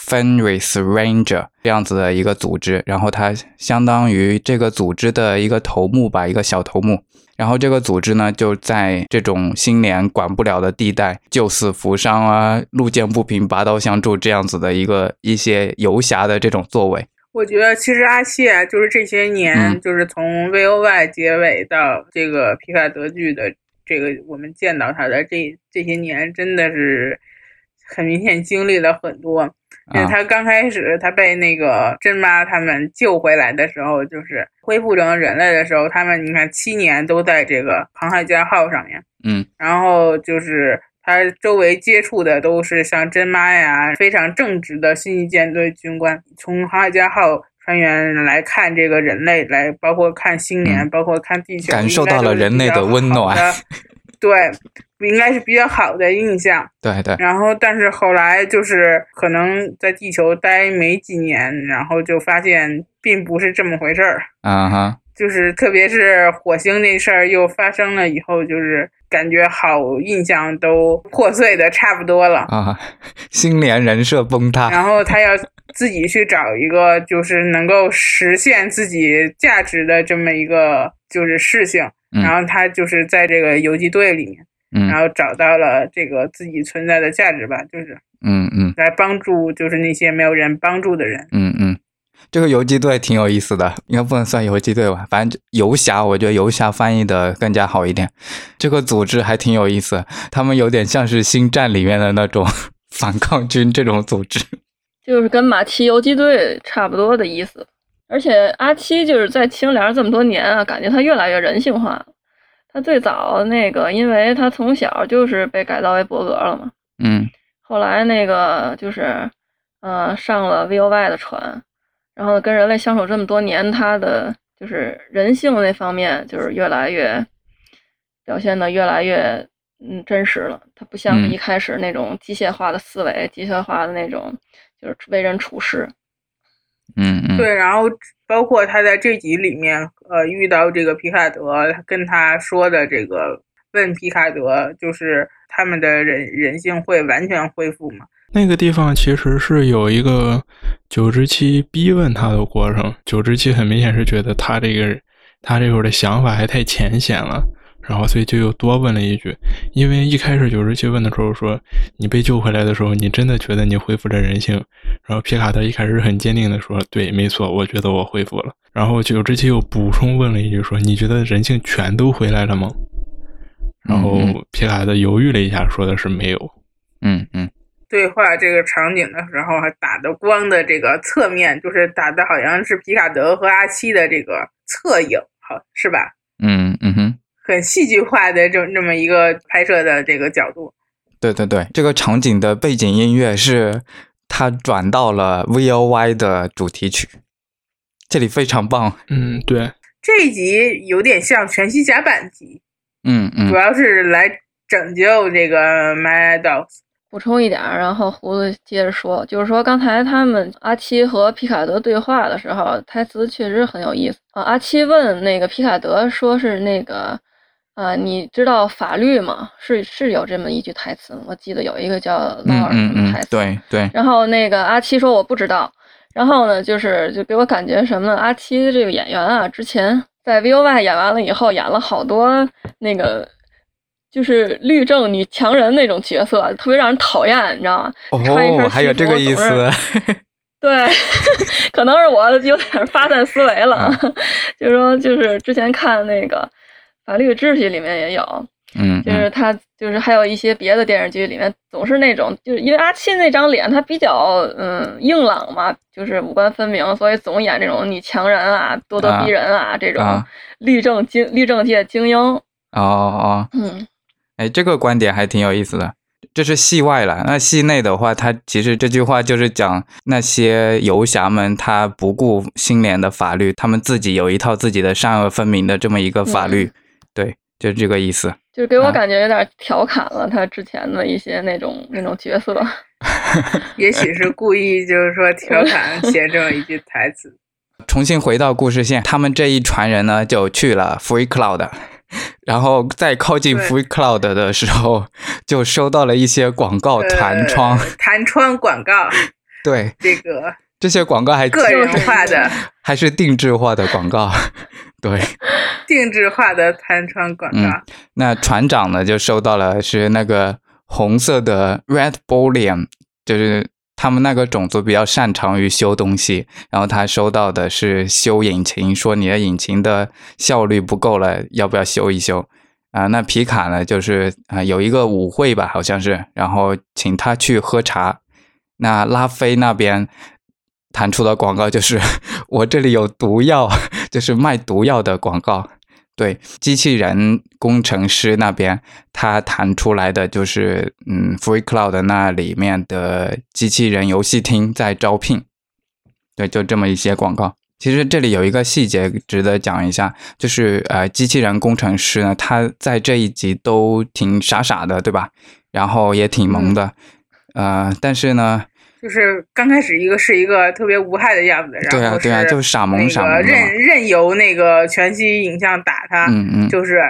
Speaker 2: Fenris Ranger 这样子的一个组织，然后它相当于这个组织的一个头目吧，一个小头目。然后这个组织呢，就在这种新年管不了的地带，救死扶伤啊，路见不平拔刀相助这样子的一个一些游侠的这种作为。
Speaker 3: 我觉得其实阿七啊，就是这些年，
Speaker 2: 嗯
Speaker 3: 就是从 V O Y 结尾到这个皮卡德剧的这个我们见到他的这这些年，真的是很明显经历了很多。因为
Speaker 2: 啊
Speaker 3: 他刚开始他被那个珍妈他们救回来的时候，就是恢复成人类的时候，他们你看七年都在这个航海家号上面，
Speaker 2: 嗯
Speaker 3: 然后就是他周围接触的都是像珍妈呀，非常正直的新一舰队军官。从航海家号船员来看这个人类，来包括看星年，
Speaker 2: 嗯
Speaker 3: 包括看地球，
Speaker 2: 感受到了人类的温暖。
Speaker 3: 对，应该是比较好的印象。
Speaker 2: 对对，
Speaker 3: 然后，但是后来就是可能在地球待没几年，然后就发现并不是这么回事儿。
Speaker 2: 啊哈，
Speaker 3: 就是特别是火星那事儿又发生了以后，就是感觉好印象都破碎的差不多了。
Speaker 2: 啊，新年人设崩塌。
Speaker 3: 然后他要自己去找一个就是能够实现自己价值的这么一个就是事情，
Speaker 2: 嗯
Speaker 3: 然后他就是在这个游击队里面，然
Speaker 2: 嗯
Speaker 3: 后找到了这个自己存在的价值吧，就是
Speaker 2: 嗯嗯
Speaker 3: 来帮助就是那些没有人帮助的人。
Speaker 2: 嗯嗯，这个游击队挺有意思的，应该不能算游击队吧，反正游侠，我觉得游侠翻译的更加好一点。这个组织还挺有意思，他们有点像是星战里面的那种 反抗军这种组织。
Speaker 4: 就是跟马蹄游击队差不多的意思。而且阿七就是在青莲这么多年啊，感觉他越来越人性化了。他最早那个，因为他从小就是被改造为伯格了嘛，
Speaker 2: 嗯
Speaker 4: 后来那个就是，呃，上了 VOY 的船，然后跟人类相处这么多年，他的就是人性那方面就是越来越表现的越来越嗯真实了。他不像一开始那种机械化的思维、机械化的那种就是为人处事。
Speaker 2: 嗯嗯，
Speaker 3: 对，然后包括他在这集里面，呃，遇到这个皮卡德，跟他说的这个问皮卡德，就是他们的人人性会完全恢复吗？
Speaker 1: 那个地方其实是有一个九之七逼问他的过程，九之七很明显是觉得他这个他这会儿的想法还太浅显了，然后所以就又多问了一句，因为一开始九十七问的时候说你被救回来的时候，你真的觉得你恢复了人性？然后皮卡德一开始很坚定的说，对，没错，我觉得我恢复了。然后九十七又补充问了一句说，你觉得人性全都回来了吗？然后皮卡德犹豫了一下，说的是没有。
Speaker 2: 嗯嗯
Speaker 3: 对话这个场景的时候，还打的光的这个侧面，就是打的好像是皮卡德和阿七的这个侧影，好是吧？
Speaker 2: 嗯嗯哼。
Speaker 3: 很戏剧化的这这么一个拍摄的这个角度。
Speaker 2: 对对对，这个场景的背景音乐是它转到了 V O Y 的主题曲，这里非常棒。
Speaker 1: 嗯，对，
Speaker 3: 这一集有点像全息甲板集，
Speaker 2: 嗯嗯
Speaker 3: 主要是来拯救这个 My Dogs。
Speaker 4: 补充一点，然后胡子接着说，就是说刚才他们阿七和皮卡德对话的时候，台词确实很有意思啊。阿七问那个皮卡德，说是那个，呃，你知道法律吗？是是有这么一句台词，我记得有一个叫劳
Speaker 2: 嗯
Speaker 4: 尔
Speaker 2: 嗯嗯
Speaker 4: 什么台，词。
Speaker 2: 对对，
Speaker 4: 然后那个阿七说我不知道，然后呢，就是就给我感觉什么呢？阿七这个演员啊，之前在 V O Y 演完了以后，演了好多那个就是律政女强人那种角色，特别让人讨厌，你知道吗？
Speaker 2: 哦，还有这个意思。
Speaker 4: 对，可能是我有点发散思维了，
Speaker 2: 啊
Speaker 4: 就是说，就是之前看那个《法律与秩序》里面也有，
Speaker 2: 嗯嗯
Speaker 4: 就是他，就是还有一些别的电视剧里面，总是那种，就是因为阿七那张脸，他比较嗯硬朗嘛，就是五官分明，所以总演这种女强人啊、咄咄逼人啊这种
Speaker 2: 啊
Speaker 4: 律政精律政界精英。
Speaker 2: 哦哦，
Speaker 4: 嗯，
Speaker 2: 哎，这个观点还挺有意思的。这是戏外了，那戏内的话，他其实这句话就是讲那些游侠们，他不顾新联的法律，他们自己有一套自己的善恶分明的这么一个法律，对，就是这个意思。
Speaker 4: 就是给我
Speaker 2: 啊
Speaker 4: 感觉有点调侃了他之前的一些那种那种角色。
Speaker 3: 也许是故意就是说调侃 写这么一句台词。
Speaker 2: 重新回到故事线，他们这一船人呢就去了 Free Cloud，然后在靠近 Free Cloud 的时候，就收到了一些广告弹窗。
Speaker 3: 呃弹窗广告，
Speaker 2: 对，
Speaker 3: 这个
Speaker 2: 这些广告还
Speaker 3: 个人化的、
Speaker 2: 还是定制化的广告。对，
Speaker 3: 定制化的弹窗广告。
Speaker 2: 嗯那船长呢就收到了是那个红色的 Red Bullion，就是他们那个种族比较擅长于修东西，然后他收到的是修引擎，说你的引擎的效率不够了，要不要修一修？啊、那皮卡呢，就是啊、有一个舞会吧，好像是，然后请他去喝茶。那拉菲那边弹出的广告就是 我这里有毒药，就是卖毒药的广告。对，机器人工程师那边，他弹出来的就是，嗯，Free Cloud 那里面的机器人游戏厅在招聘，对，就这么一些广告。其实这里有一个细节值得讲一下，就是呃，机器人工程师呢，他在这一集都挺傻傻的，对吧？然后也挺萌的，呃，但是呢，
Speaker 3: 就是刚开始一个是一个特别无害的样子，然后
Speaker 2: 对啊，对啊，
Speaker 3: 是
Speaker 2: 就傻萌傻
Speaker 3: 那个
Speaker 2: 萌
Speaker 3: 任，任由那个全息影像打他，
Speaker 2: 嗯嗯，
Speaker 3: 就是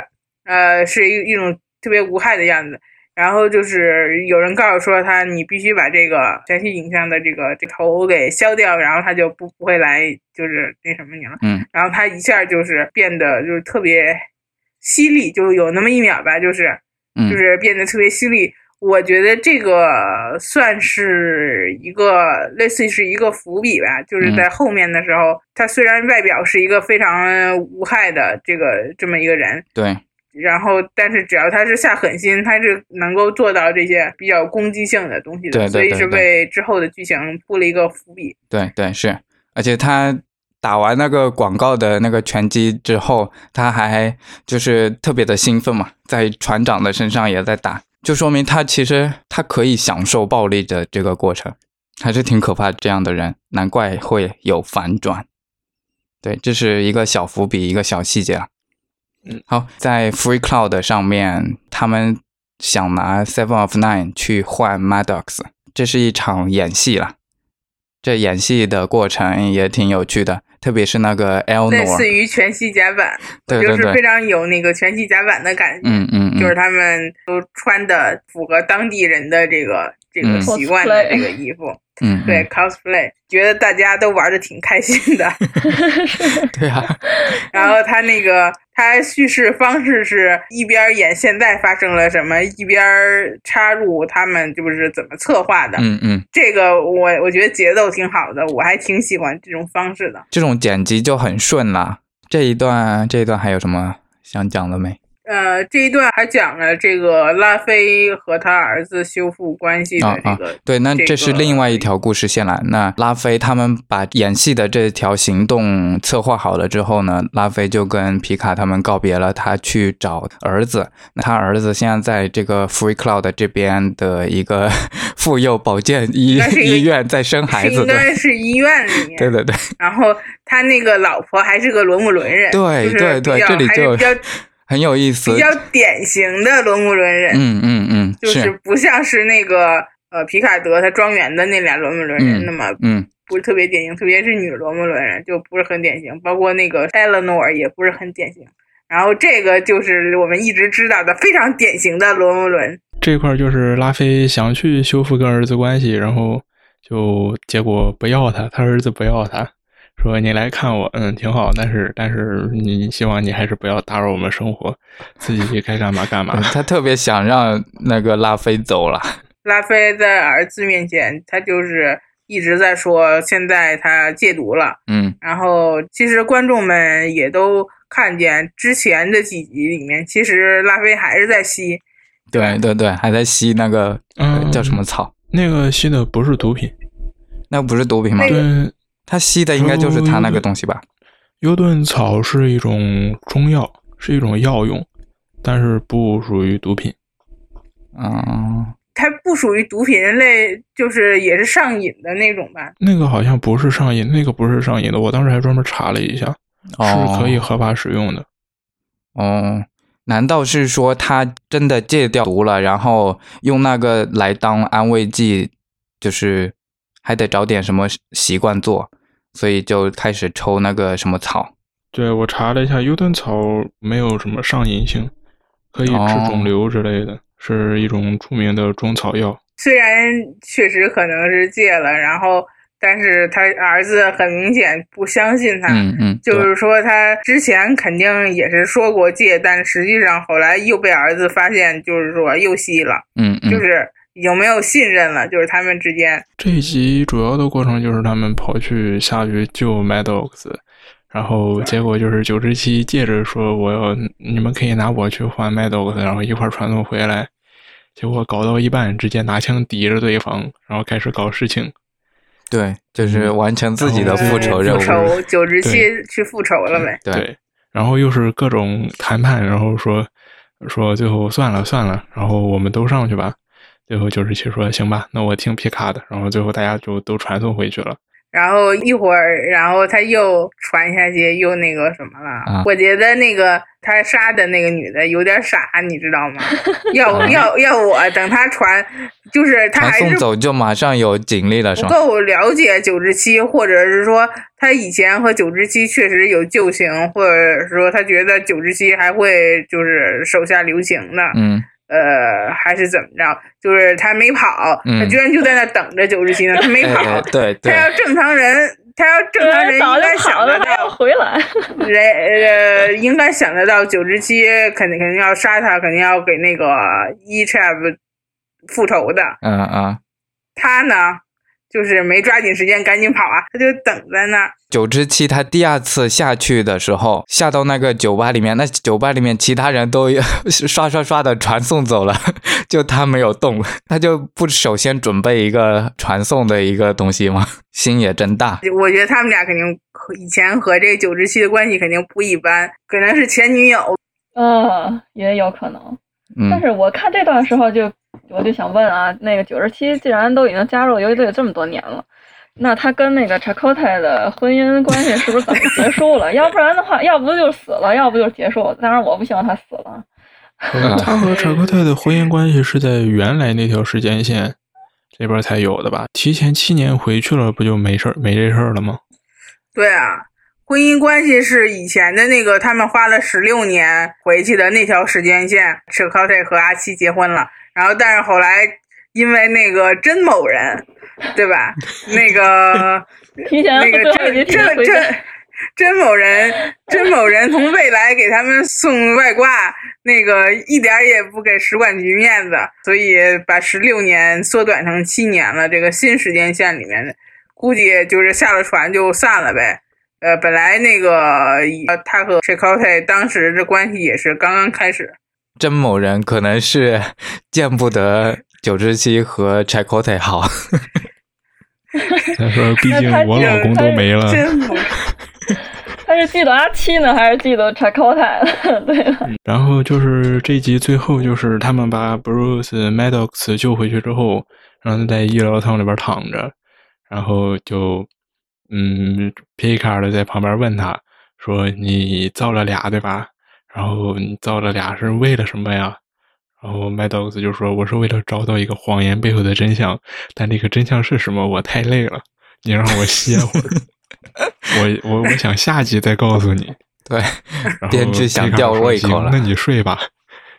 Speaker 3: 呃是一一种特别无害的样子。然后就是有人告诉说他，你必须把这个全息影像的这个这头给削掉，然后他就不不会来就是那什么你了。
Speaker 2: 嗯。
Speaker 3: 然后他一下就是变得就是特别犀利，就有那么一秒吧，就是
Speaker 2: 嗯
Speaker 3: 就是变得特别犀利。我觉得这个算是一个类似于是一个伏笔吧，就是在后面的时候，他虽然外表是一个非常无害的这个这么一个人，
Speaker 2: 对，
Speaker 3: 然后但是只要他是下狠心，他是能够做到这些比较攻击性的东西的，
Speaker 2: 对对
Speaker 3: 所以是为之后的剧情铺了一个伏笔。
Speaker 2: 对对是，而且他打完那个广告的那个拳击之后，他还就是特别的兴奋嘛，在船长的身上也在打，就说明他其实他可以享受暴力的这个过程，还是挺可怕这样的人，难怪会有反转。对，这是一个小伏笔，一个小细节啊。
Speaker 1: 嗯，
Speaker 2: 好，在 Free Cloud 上面，他们想拿 Seven of Nine 去换 Maddox，这是一场演戏啦。这演戏的过程也挺有趣的，特别是那个
Speaker 3: 类
Speaker 2: Elnor，
Speaker 3: 似于全息甲板，
Speaker 2: 对对
Speaker 3: 就是非，常有那个全息甲板的感觉。
Speaker 2: 嗯嗯
Speaker 3: 就是
Speaker 2: 嗯，
Speaker 3: 他们都穿的符合当地人的这个这个
Speaker 2: 嗯
Speaker 3: 习惯的这个衣服，
Speaker 2: 嗯，
Speaker 3: 对
Speaker 2: 嗯
Speaker 3: cosplay，觉得大家都玩的挺开心的。
Speaker 2: 对啊，
Speaker 3: 然后他那个他叙事方式是一边演现在发生了什么，一边插入他们就是怎么策划的。
Speaker 2: 嗯嗯，
Speaker 3: 这个我我觉得节奏挺好的，我还挺喜欢这种方式的。
Speaker 2: 这种剪辑就很顺了。这一段这一段还有什么想讲的没？
Speaker 3: 呃，这一段还讲了这个拉菲和他儿子修复关系的这个，
Speaker 2: 对，那
Speaker 3: 这
Speaker 2: 这是另外一条故事线了。那拉菲他们把演戏的这条行动策划好了之后呢，拉菲就跟皮卡他们告别了，他去找儿子。那他儿子现在在这个 Free Cloud 这边的一个 妇幼保健医 医院在生孩子，
Speaker 3: 应
Speaker 2: 对
Speaker 3: 该是医院里面。
Speaker 2: 对对对。
Speaker 3: 然后他那个老婆还是个罗姆伦人，
Speaker 2: 对对对这里就
Speaker 3: 比较
Speaker 2: 很有意思。
Speaker 3: 比。较典型的罗姆伦人，
Speaker 2: 嗯嗯嗯，
Speaker 3: 就是。不像是那个呃皮卡德他庄园的那俩罗姆伦人、
Speaker 2: 嗯
Speaker 3: 那么
Speaker 2: 嗯。
Speaker 3: 不是特别典型，特别是女罗姆伦人就不是很典型，包括那个 Eleanor 也不是很典型。然后这个就是我们一直知道的非常典型的罗姆伦，
Speaker 1: 这块儿就是拉菲想去修复跟儿子关系，然后就结果不要他，他儿子不要他，说你来看我，嗯，挺好，但是但是你希望你还是不要打扰我们生活，自己该干嘛干嘛
Speaker 2: 嗯，。他特别想让那个拉菲走了。
Speaker 3: 拉菲在儿子面前，他就是一直在说现在他戒毒了。
Speaker 2: 嗯
Speaker 3: 然后其实观众们也都看见之前的几集里面，其实拉菲还是在吸。
Speaker 2: 对对对，还在吸那个、呃
Speaker 1: 嗯
Speaker 2: 叫什么草？
Speaker 1: 那个吸的不是毒品，
Speaker 2: 那不是毒品吗？
Speaker 3: 那个
Speaker 1: 对，
Speaker 2: 他吸的应该就是他那个东西吧？
Speaker 1: 优顿草是一种中药，是一种药用，但是不属于毒品。
Speaker 2: 嗯，
Speaker 3: 它不属于毒品类，就是也是上瘾的那种吧。
Speaker 1: 那个好像不是上瘾，那个不是上瘾的，我当时还专门查了一下，
Speaker 2: 哦，
Speaker 1: 是可以合法使用的。
Speaker 2: 哦，难道是说他真的戒掉毒了，然后用那个来当安慰剂，就是还得找点什么习惯做，所以就开始抽那个什么草？
Speaker 1: 对我查了一下，优顿草没有什么上瘾性，可以治肿瘤之类的，是一种著名的中草药。
Speaker 3: 虽然确实可能是戒了，然后。但是他儿子很明显不相信他，
Speaker 2: 嗯嗯，
Speaker 3: 就是说他之前肯定也是说过戒，但实际上后来又被儿子发现，就是说又吸了，
Speaker 2: 嗯嗯，
Speaker 3: 就是有没有信任了，就是他们之间。
Speaker 1: 这一集主要的过程就是他们跑去下去救 Maddox，然后结果就是九十七借着说我要你们可以拿我去换 Maddox，然后一块传送回来，结果搞到一半直接拿枪抵着对方，然后开始搞事情。
Speaker 2: 对，就是完成自己的
Speaker 3: 复
Speaker 2: 仇任务。
Speaker 3: 复仇九十七去复仇了呗。
Speaker 2: 对，
Speaker 1: 然后又是各种谈判，然后说说最后算了算了，然后我们都上去吧。最后九十七说行吧，那我听皮卡的。然后最后大家就都传送回去了。
Speaker 3: 然后一会儿，然后他又传下去，又那个什么了。我觉得那个他杀的那个女的有点傻，你知道吗？要要要我等他传，就是他还是
Speaker 2: 送走就马上有警力了，是
Speaker 3: 吧？不够了解九十七，或者是说他以前和九十七确实有旧情，或者说他觉得九十七还会就是手下留情的？
Speaker 2: 嗯。
Speaker 3: 呃，还是怎么着？就是他没跑，他居然就在那等着九十七呢。他没跑，
Speaker 2: 对，
Speaker 3: 他要正常人，他要正常人应该想得到
Speaker 4: 回来。
Speaker 3: 人呃，应该想得到九十七肯定肯定要杀他，肯定要给那个 E Chap 复仇的。
Speaker 2: 嗯嗯，
Speaker 3: 他呢？就是没抓紧时间赶紧跑啊，他就等在那儿。
Speaker 2: 九之七他第二次下去的时候，下到那个酒吧里面，那酒吧里面其他人都刷刷刷的传送走了，就他没有动，他就不首先准备一个传送的一个东西吗？心也真大。
Speaker 3: 我觉得他们俩肯定以前和这九之七的关系肯定不一般，可能是前女友。
Speaker 4: 嗯，也有可能。但是我看这段时候就。我就想问啊，那个九十七既然都已经加入游击队这么多年了，那他跟那个查科泰的婚姻关系是不是早就结束了？要不然的话，要不就死了，要不就是结束。当然，我不希望他死了。
Speaker 1: 他和查科泰的婚姻关系是在原来那条时间线这边才有的吧？提前七年回去了，不就没事没这事儿了吗？
Speaker 3: 对啊，婚姻关系是以前的那个，他们花了十六年回去的那条时间线，查科泰和阿七结婚了。然后，但是后来，因为那个甄某人，对吧？那个 那个甄甄甄甄某人，甄某人从未来给他们送外挂，那个一点也不给使馆局面子，所以把十六年缩短成七年了。这个新时间线里面，估计就是下了船就散了呗。呃，本来那个他和 Chakotay 当时这关系也是刚刚开始。
Speaker 2: 甄某人可能是 见不得九之七和柴口太好。
Speaker 1: 他说：“毕竟我老公都没了。”
Speaker 4: 他是记得阿七呢，还是记得柴口太？对。
Speaker 1: 然后就是这集最后，就是他们把 Bruce Maddox 救回去之后，让他在医疗舱里边躺着，然后就嗯皮卡的在旁边问他说：“你造了俩对吧？”然后你造了俩是为了什么呀？然后 Maddox 就说：“我是为了找到一个谎言背后的真相，但这个真相是什么？我太累了，你让我歇会儿。我我我想下集再告诉你。”
Speaker 2: 对，编剧想吊胃口了。
Speaker 1: 那你睡吧，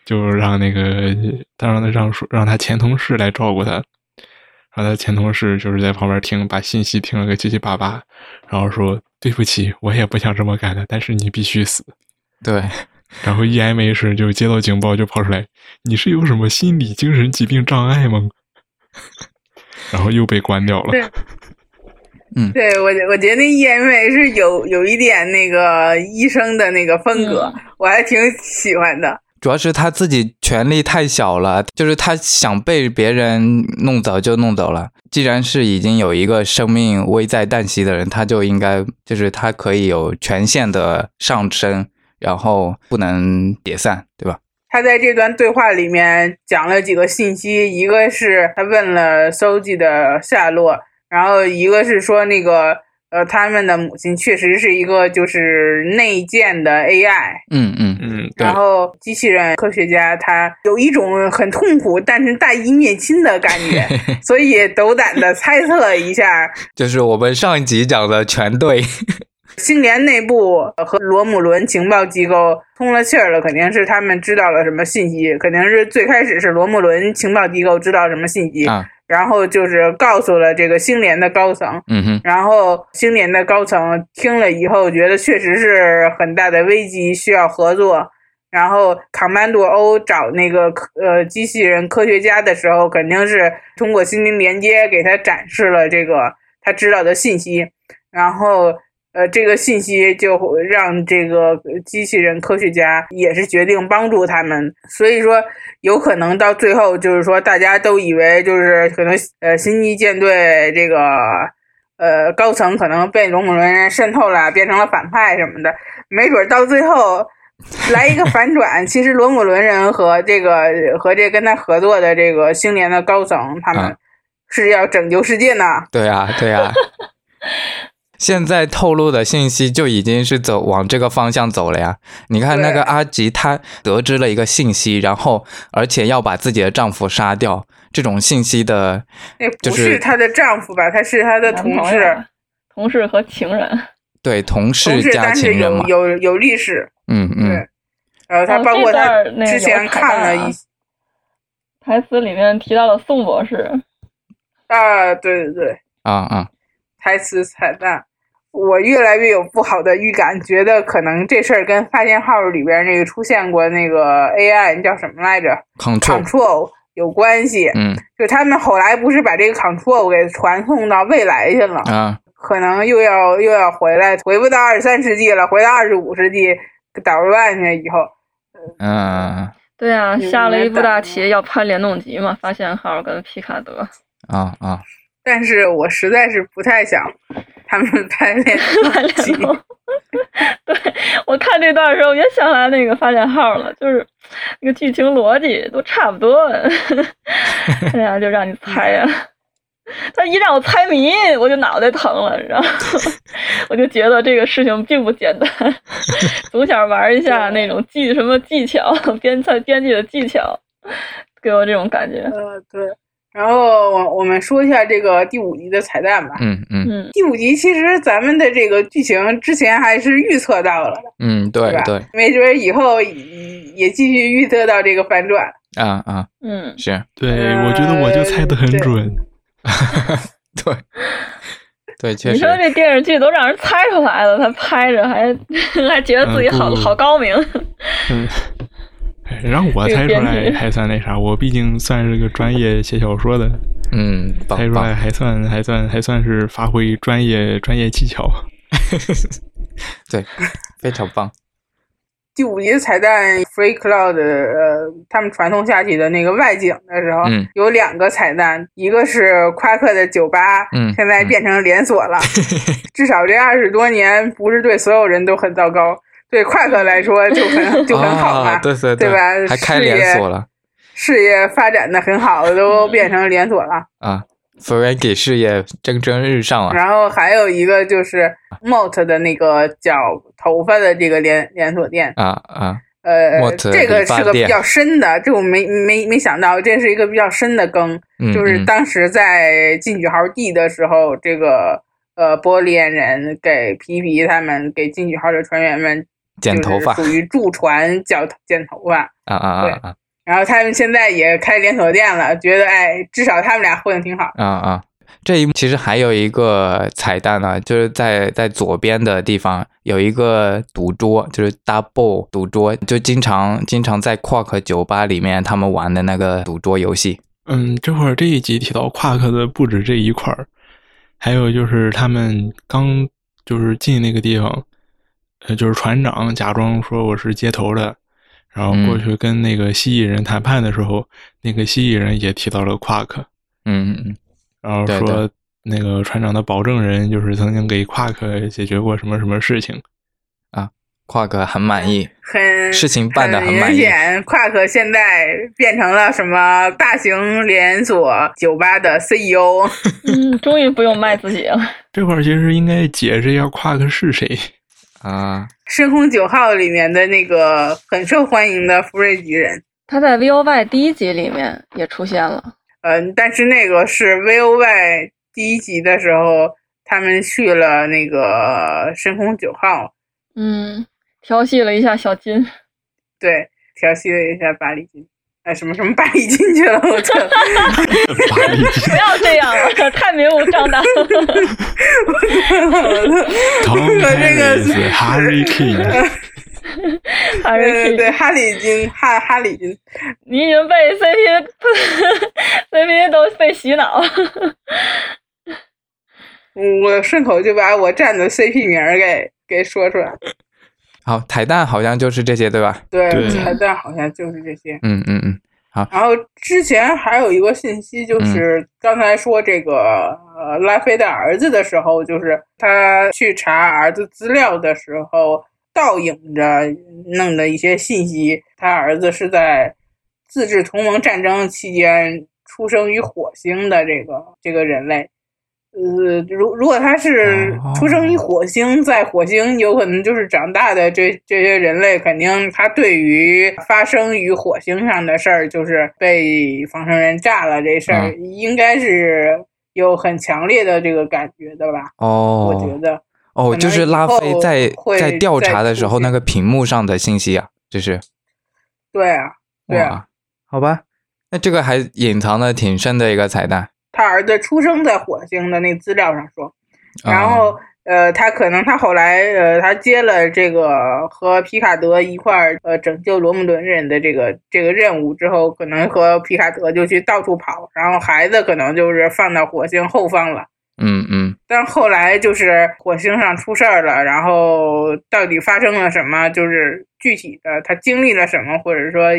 Speaker 1: 就让那个他让他让让他前同事来照顾他，然后他前同事就是在旁边听，把信息听了个七七八八，然后说：“对不起，我也不想这么干的，但是你必须死。”
Speaker 2: 对。
Speaker 1: 然后 EMH 就接到警报就跑出来，你是有什么心理精神疾病障碍吗？然后又被关掉了。
Speaker 2: 嗯，
Speaker 3: 对我我觉得那 EMH 有有一点那个医生的那个风格，我还挺喜欢的。
Speaker 2: 主要是他自己权力太小了，就是他想被别人弄走就弄走了。既然是已经有一个生命危在旦夕的人，他就应该就是他可以有权限的上升。然后不能解散，对吧？
Speaker 3: 他在这段对话里面讲了几个信息，一个是他问了 Soji 的下落，然后一个是说那个呃，他们的母亲确实是一个就是内建的 AI，
Speaker 2: 嗯嗯
Speaker 1: 嗯，
Speaker 2: 对
Speaker 3: 然后机器人科学家他有一种很痛苦但是大义灭亲的感觉，所以斗胆的猜测一下，
Speaker 2: 就是我们上一集讲的全对。
Speaker 3: 星联内部和罗姆伦情报机构通了气儿了，肯定是他们知道了什么信息，肯定是最开始是罗姆伦情报机构知道什么信息，
Speaker 2: 啊，
Speaker 3: 然后就是告诉了这个星联的高层，
Speaker 2: 嗯哼，
Speaker 3: 然后星联的高层听了以后，觉得确实是很大的危机，需要合作。然后康曼多欧找那个科呃机器人科学家的时候，肯定是通过心灵连接给他展示了这个他知道的信息，然后呃这个信息就让这个机器人科学家也是决定帮助他们，所以说有可能到最后就是说大家都以为就是可能呃星际舰队这个。呃，高层可能被罗姆伦人渗透了，变成了反派什么的，没准到最后来一个反转。其实罗姆伦人和这个和这跟他合作的这个星联的高层，他们
Speaker 2: 啊
Speaker 3: 是要拯救世界呢。
Speaker 2: 对啊，对啊。现在透露的信息就已经是走往这个方向走了呀。你看那个阿吉，她得知了一个信息，然后而且要把自己的丈夫杀掉，这种信息的，
Speaker 3: 那
Speaker 2: 就是
Speaker 3: 不是她的丈夫吧？他是她的同事，
Speaker 4: 同事和情人。
Speaker 2: 对同
Speaker 3: 同
Speaker 2: 事
Speaker 3: 事，
Speaker 2: 加情人嘛，
Speaker 3: 有有历史。
Speaker 2: 嗯嗯，
Speaker 3: 然后他
Speaker 4: 哦
Speaker 3: 包括他
Speaker 4: 这段儿那
Speaker 3: 之前看了一
Speaker 4: 台词里面提到了宋博士，
Speaker 3: 啊，对对对，
Speaker 2: 啊啊，
Speaker 3: 台词彩蛋，我越来越有不好的预感，觉得可能这事儿跟发现号里边那个出现过那个 AI 叫什么来着 control，，Control 有关系。
Speaker 2: 嗯
Speaker 3: 就他们后来不是把这个 Control 给传送到未来去了，
Speaker 2: 啊，
Speaker 3: 可能又要又要回来，回不到二十三世纪了，回到二十五世纪捣乱去以后，
Speaker 2: 嗯
Speaker 4: 对啊，下了一步大棋要攀联动级嘛，发现号跟皮卡德。
Speaker 2: 啊啊，
Speaker 3: 但是我实在是不太想他们拍联
Speaker 4: 发
Speaker 3: 动机
Speaker 4: 联动。对我看这段的时候，我也想起来那个发现号了，就是那个剧情逻辑都差不多。哎呀，就让你猜呀、他一让我猜谜，我就脑袋疼了，然后我就觉得这个事情并不简单，总想玩一下那种技什么技巧，编菜编辑的技巧，给我这种感觉。
Speaker 3: 呃，对。然后我我们说一下这个第五集的彩蛋吧。
Speaker 2: 嗯嗯
Speaker 4: 嗯，
Speaker 3: 第五集其实咱们的这个剧情之前还是预测到了，
Speaker 2: 嗯，对
Speaker 3: 吧？
Speaker 2: 对，
Speaker 3: 没准以后也也继续预测到这个反转。
Speaker 2: 啊啊，
Speaker 4: 嗯，
Speaker 2: 是，
Speaker 1: 对，我觉得我就猜的很
Speaker 3: 呃对
Speaker 1: 准。
Speaker 2: 对对，确实
Speaker 4: 你说，这电视剧都让人猜出来了，他拍着还 还觉得自己好、
Speaker 1: 嗯
Speaker 4: 好高明。
Speaker 1: 嗯，哎 让我猜出来还算那啥，我毕竟算是个专业写小说的，
Speaker 2: 嗯，
Speaker 1: 猜出来，还算还算还算是发挥专业专业技巧。
Speaker 2: 对，非常棒，
Speaker 3: 第五集的彩蛋，Free Cloud，呃，他们传送下去的那个外景的时候，
Speaker 2: 嗯
Speaker 3: 有两个彩蛋，一个是夸克的酒吧，
Speaker 2: 嗯
Speaker 3: 现在变成连锁了，至少这二十多年不是对所有人都很糟糕，对快客来说就很 就很好嘛，
Speaker 2: 啊对对
Speaker 3: 对吧
Speaker 2: 还开连锁了
Speaker 3: 事业发展的很好，都变成连锁了。
Speaker 2: 啊 a n k i 事业蒸蒸日上啊，
Speaker 3: 然后还有一个就是 Mot 的那个绞头发的这个连连锁店，
Speaker 2: 啊啊，
Speaker 3: 呃
Speaker 2: Mott，
Speaker 3: 这个是个比较深的，这我没没没想到，这是一个比较深的梗，
Speaker 2: 嗯，
Speaker 3: 就是
Speaker 2: 嗯
Speaker 3: 当时在进取号 D 的时候，这个呃玻利安人给皮皮他们给进取号的船员们
Speaker 2: 剪头发
Speaker 3: 属于 驻船剪剪头发。
Speaker 2: 啊啊啊啊
Speaker 3: 然后他们现在也开连锁店了，觉得哎，至少他们俩混的挺好。
Speaker 2: 啊啊！这一幕其实还有一个彩蛋呢，就是在在左边的地方有一个赌桌，就是 double 赌桌，就经常经常在 Quark 酒吧里面他们玩的那个赌桌游戏。
Speaker 1: 嗯，这会儿这一集提到夸克的不止这一块儿，还有就是他们刚就是进那个地方，呃，就是船长假装说我是接头的，然后过
Speaker 2: 嗯
Speaker 1: 去跟那个蜥蜴人谈判的时候，那个蜥蜴人也提到了夸克，
Speaker 2: 嗯嗯
Speaker 1: 然后
Speaker 2: 对
Speaker 1: 说那个船长的保证人就是曾经给夸克解决过什么什么事情啊。
Speaker 2: 夸克很满意，
Speaker 3: 很
Speaker 2: 事情办的很满意
Speaker 3: 明显，夸克现在变成了什么大型连锁酒吧的 CEO。
Speaker 4: 嗯，终于不用卖自己了。
Speaker 1: 这块儿其实应该解释一下夸克是谁。
Speaker 2: 啊，
Speaker 3: 深空九号里面的那个很受欢迎的福瑞吉人，
Speaker 4: 他在 V O Y 第一集里面也出现了。
Speaker 3: 嗯，但是那个是 V O Y 第一集的时候，他们去了那个深空九号，
Speaker 4: 嗯，调戏了一下小金。
Speaker 3: 对，调戏了一下巴里金，哎，什么什么巴里进去了，我操！
Speaker 4: 不要这样了，太明目张胆了。
Speaker 3: 我这个
Speaker 1: Hanks、Harry King，
Speaker 4: 还是
Speaker 3: 对对对，哈里金，哈哈里金，
Speaker 4: 你已经被 CP CP 都被洗脑了。
Speaker 3: 我顺口就把我站的 CP 名儿给给说出来。
Speaker 2: 好，彩蛋好像就是这些，对吧？
Speaker 3: 对，
Speaker 1: 对
Speaker 3: 彩蛋好像就是这些。
Speaker 2: 嗯嗯嗯，好
Speaker 3: 然后之前还有一个信息，就是刚才说这个呃拉菲的儿子的时候，就是他去查儿子资料的时候，倒影着弄的一些信息，他儿子是在自治同盟战争期间出生于火星的这个这个人类。呃，如如果他是
Speaker 2: 哦
Speaker 3: 出生于火星，在火星有可能就是长大的这这些人类，肯定他对于发生于火星上的事儿，就是被仿生人炸了这事儿，应该是有很强烈的这个感觉的吧？哦我觉
Speaker 2: 哦
Speaker 3: 得，
Speaker 2: 哦，就是拉菲在在调查的时候，那个屏幕上的信息啊，这是
Speaker 3: 对啊，对啊，
Speaker 2: 好吧，那这个还隐藏的挺深的一个彩蛋。
Speaker 3: 他儿子出生在火星的那资料上说，
Speaker 2: 哦
Speaker 3: 然后。呃，他可能他后来呃，他接了这个和皮卡德一块儿呃拯救罗姆伦人的这个这个任务之后，可能和皮卡德就去到处跑，然后孩子可能就是放到火星后方了。
Speaker 2: 嗯嗯
Speaker 3: 但后来就是火星上出事儿了，然后到底发生了什么？就是具体的他经历了什么，或者说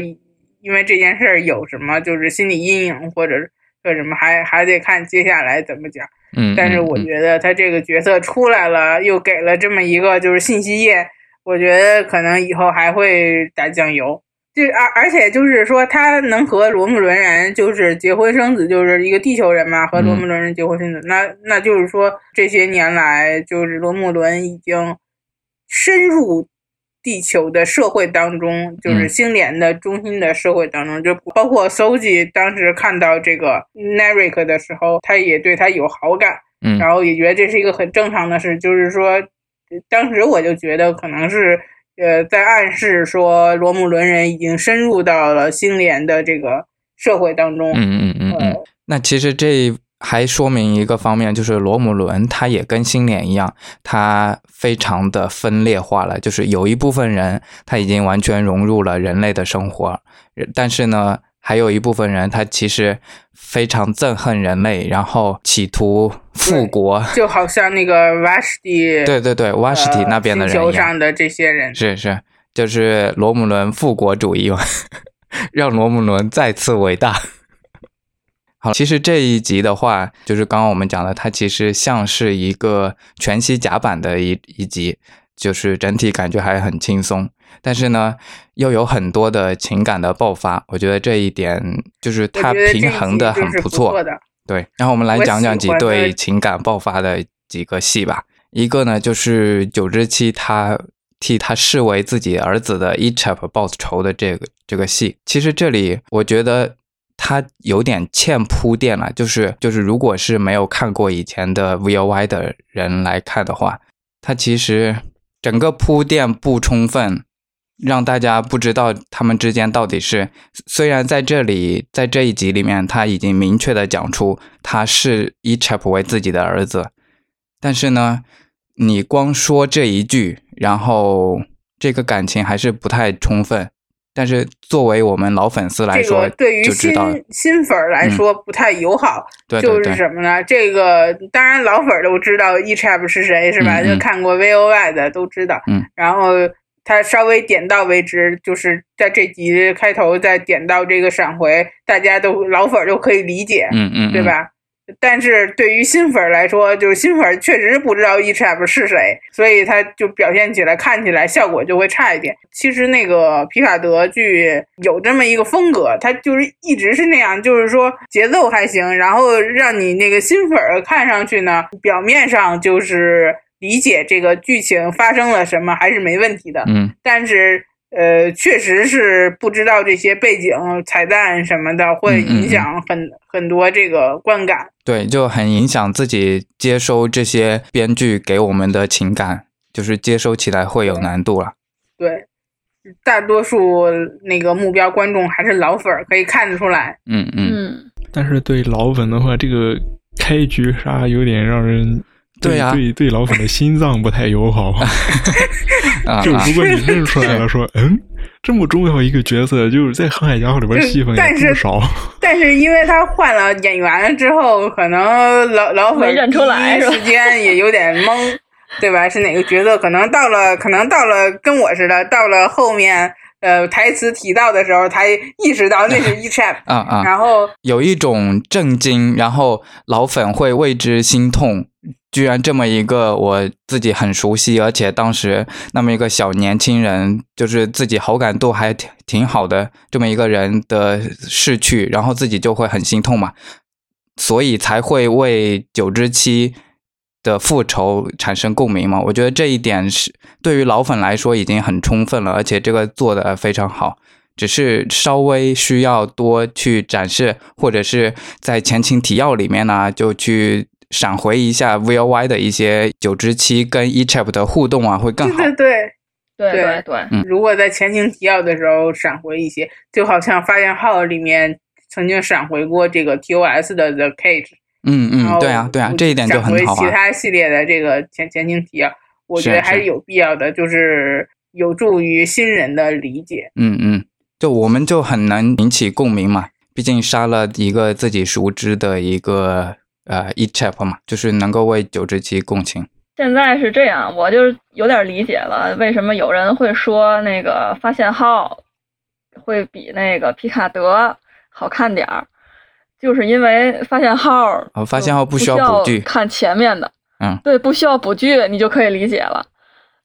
Speaker 3: 因为这件事儿有什么就是心理阴影，或者说什么还还得看接下来怎么讲。
Speaker 2: 嗯，
Speaker 3: 但是我
Speaker 2: 嗯
Speaker 3: 觉得他这个角色出来了，又给了这么一个就是信息页，我觉得可能以后还会打酱油。就而而且就是说，他能和罗姆伦人就是结婚生子，就是一个地球人嘛，和罗姆伦人结婚生子，那那就是说这些年来，就是罗姆伦已经深入地球的社会当中，就是
Speaker 2: 嗯。
Speaker 3: 星联的中心的社会当中，就包括 Soji 当时看到这个 Narek 的时候，他也对他有好感，
Speaker 2: 嗯。
Speaker 3: 然后也觉得这是一个很正常的事，就是说，呃当时我就觉得可能是呃在暗示说罗姆伦人已经深入到了星联的这个社会当中，
Speaker 2: 嗯嗯嗯嗯，
Speaker 3: 呃，
Speaker 2: 那其实这还说明一个方面，就是罗姆伦他也跟星联一样，他非常的分裂化了，就是有一部分人他已经完全融入了人类的生活，但是呢，还有一部分人他其实非常憎恨人类，然后企图复国。
Speaker 3: 就好像那个 Vashti
Speaker 2: 对对对，瓦什提
Speaker 3: 呃
Speaker 2: 那边的人一样，
Speaker 3: 球上的这些人，
Speaker 2: 是是，就是罗姆伦复国主义嘛，让罗姆伦再次伟大。好，其实这一集的话，就是刚刚我们讲的，它其实像是一个全息甲板的一一集，就是整体感觉还很轻松，但是呢，又有很多的情感的爆发，我觉得这一点就是
Speaker 3: 我
Speaker 2: 它平衡的很
Speaker 3: 就是不
Speaker 2: 错。
Speaker 3: 的。
Speaker 2: 对，然后我们来讲讲几对情感爆发的几个戏吧。一个呢，就是九之七他替他视为自己儿子的 Echep 报仇的这个这个戏。其实这里我觉得他有点欠铺垫了，就是就是如果是没有看过以前的 VOY 的人来看的话，他其实整个铺垫不充分。让大家不知道他们之间到底是，虽然在这里，在这一集里面，他已经明确的讲出他是 E c h a p 为自己的儿子，但是呢，你光说这一句，然后这个感情还是不太充分。但是作为我们老粉丝来
Speaker 3: 这
Speaker 2: 说，
Speaker 3: 个对于新新粉儿来说不太友好，就是
Speaker 2: 对对对，
Speaker 3: 什么呢？这个当然老粉儿都知道 Echap 是谁是吧？就看过 VOY 的都知道。
Speaker 2: 嗯。
Speaker 3: 然后他稍微点到为止，就是在这集开头再点到这个闪回，大家都老粉儿都可以理解，
Speaker 2: 嗯嗯，嗯？
Speaker 3: 对吧？但是对于新粉来说，就是新粉确实不知道 e c h a p 是谁，所以他就表现起来、看起来效果就会差一点。其实那个皮卡德剧有这么一个风格，他就是一直是那样，就是说节奏还行，然后让你那个新粉看上去呢，表面上就是理解这个剧情发生了什么还是没问题的。
Speaker 2: 嗯，
Speaker 3: 但是。呃，确实是不知道这些背景彩蛋什么的，会影响很很多这个观感。
Speaker 2: 对，就很影响自己接收这些编剧给我们的情感，就是接收起来会有难度了。
Speaker 3: 对，大多数那个目标观众还是老粉儿，可以看得出来。
Speaker 2: 嗯
Speaker 4: 嗯。
Speaker 1: 但是对老粉的话，这个开局杀有点让人。
Speaker 2: 对呀，
Speaker 1: 对对，老粉的心脏不太友好。就如果你认出来了，说嗯，这么重要一个角色，就是在《航海家号》里边戏份也不少。
Speaker 3: 但是因为他换了演员了之后，可能老老粉
Speaker 4: 认出来，
Speaker 3: 时间也有点懵，对吧？是哪个角色？可能到了，可能到了跟我似的，到了后面。呃，台词提到的时候，才意识到那是 e p
Speaker 2: 啊啊，
Speaker 3: 然后
Speaker 2: 有一种震惊，然后老粉会为之心痛。居然这么一个我自己很熟悉，而且当时那么一个小年轻人，就是自己好感度还挺挺好的这么一个人的逝去，然后自己就会很心痛嘛，所以才会为九之七。的复仇产生共鸣嘛？我觉得这一点是对于老粉来说已经很充分了，而且这个做的非常好，只是稍微需要多去展示，或者是在前情提要里面呢，就去闪回一下 V O Y 的一些九之七跟 E Chap 的互动啊，会更好。
Speaker 3: 对对
Speaker 4: 对对对。
Speaker 2: 嗯，
Speaker 3: 如果在前情提要的时候闪回一些，就好像发现号里面曾经闪回过这个 T O S 的 The Cage。
Speaker 2: 嗯嗯，对啊对啊，这一点就很好
Speaker 3: 啊。其他系列的这个前前情提要，我觉得还是有必要的，就是有助于新人的理解。
Speaker 2: 嗯嗯，就我们就很难引起共鸣嘛，毕竟杀了一个自己熟知的一个呃 e chap 嘛，就是能够为九之七共情。
Speaker 4: 现在是这样，我就有点理解了，为什么有人会说那个发现号会比那个皮卡德好看点儿。就是因为发现号，
Speaker 2: 发现号
Speaker 4: 不
Speaker 2: 需要补剧，
Speaker 4: 看前面的，
Speaker 2: 嗯，
Speaker 4: 对，不需要补剧，你就可以理解了，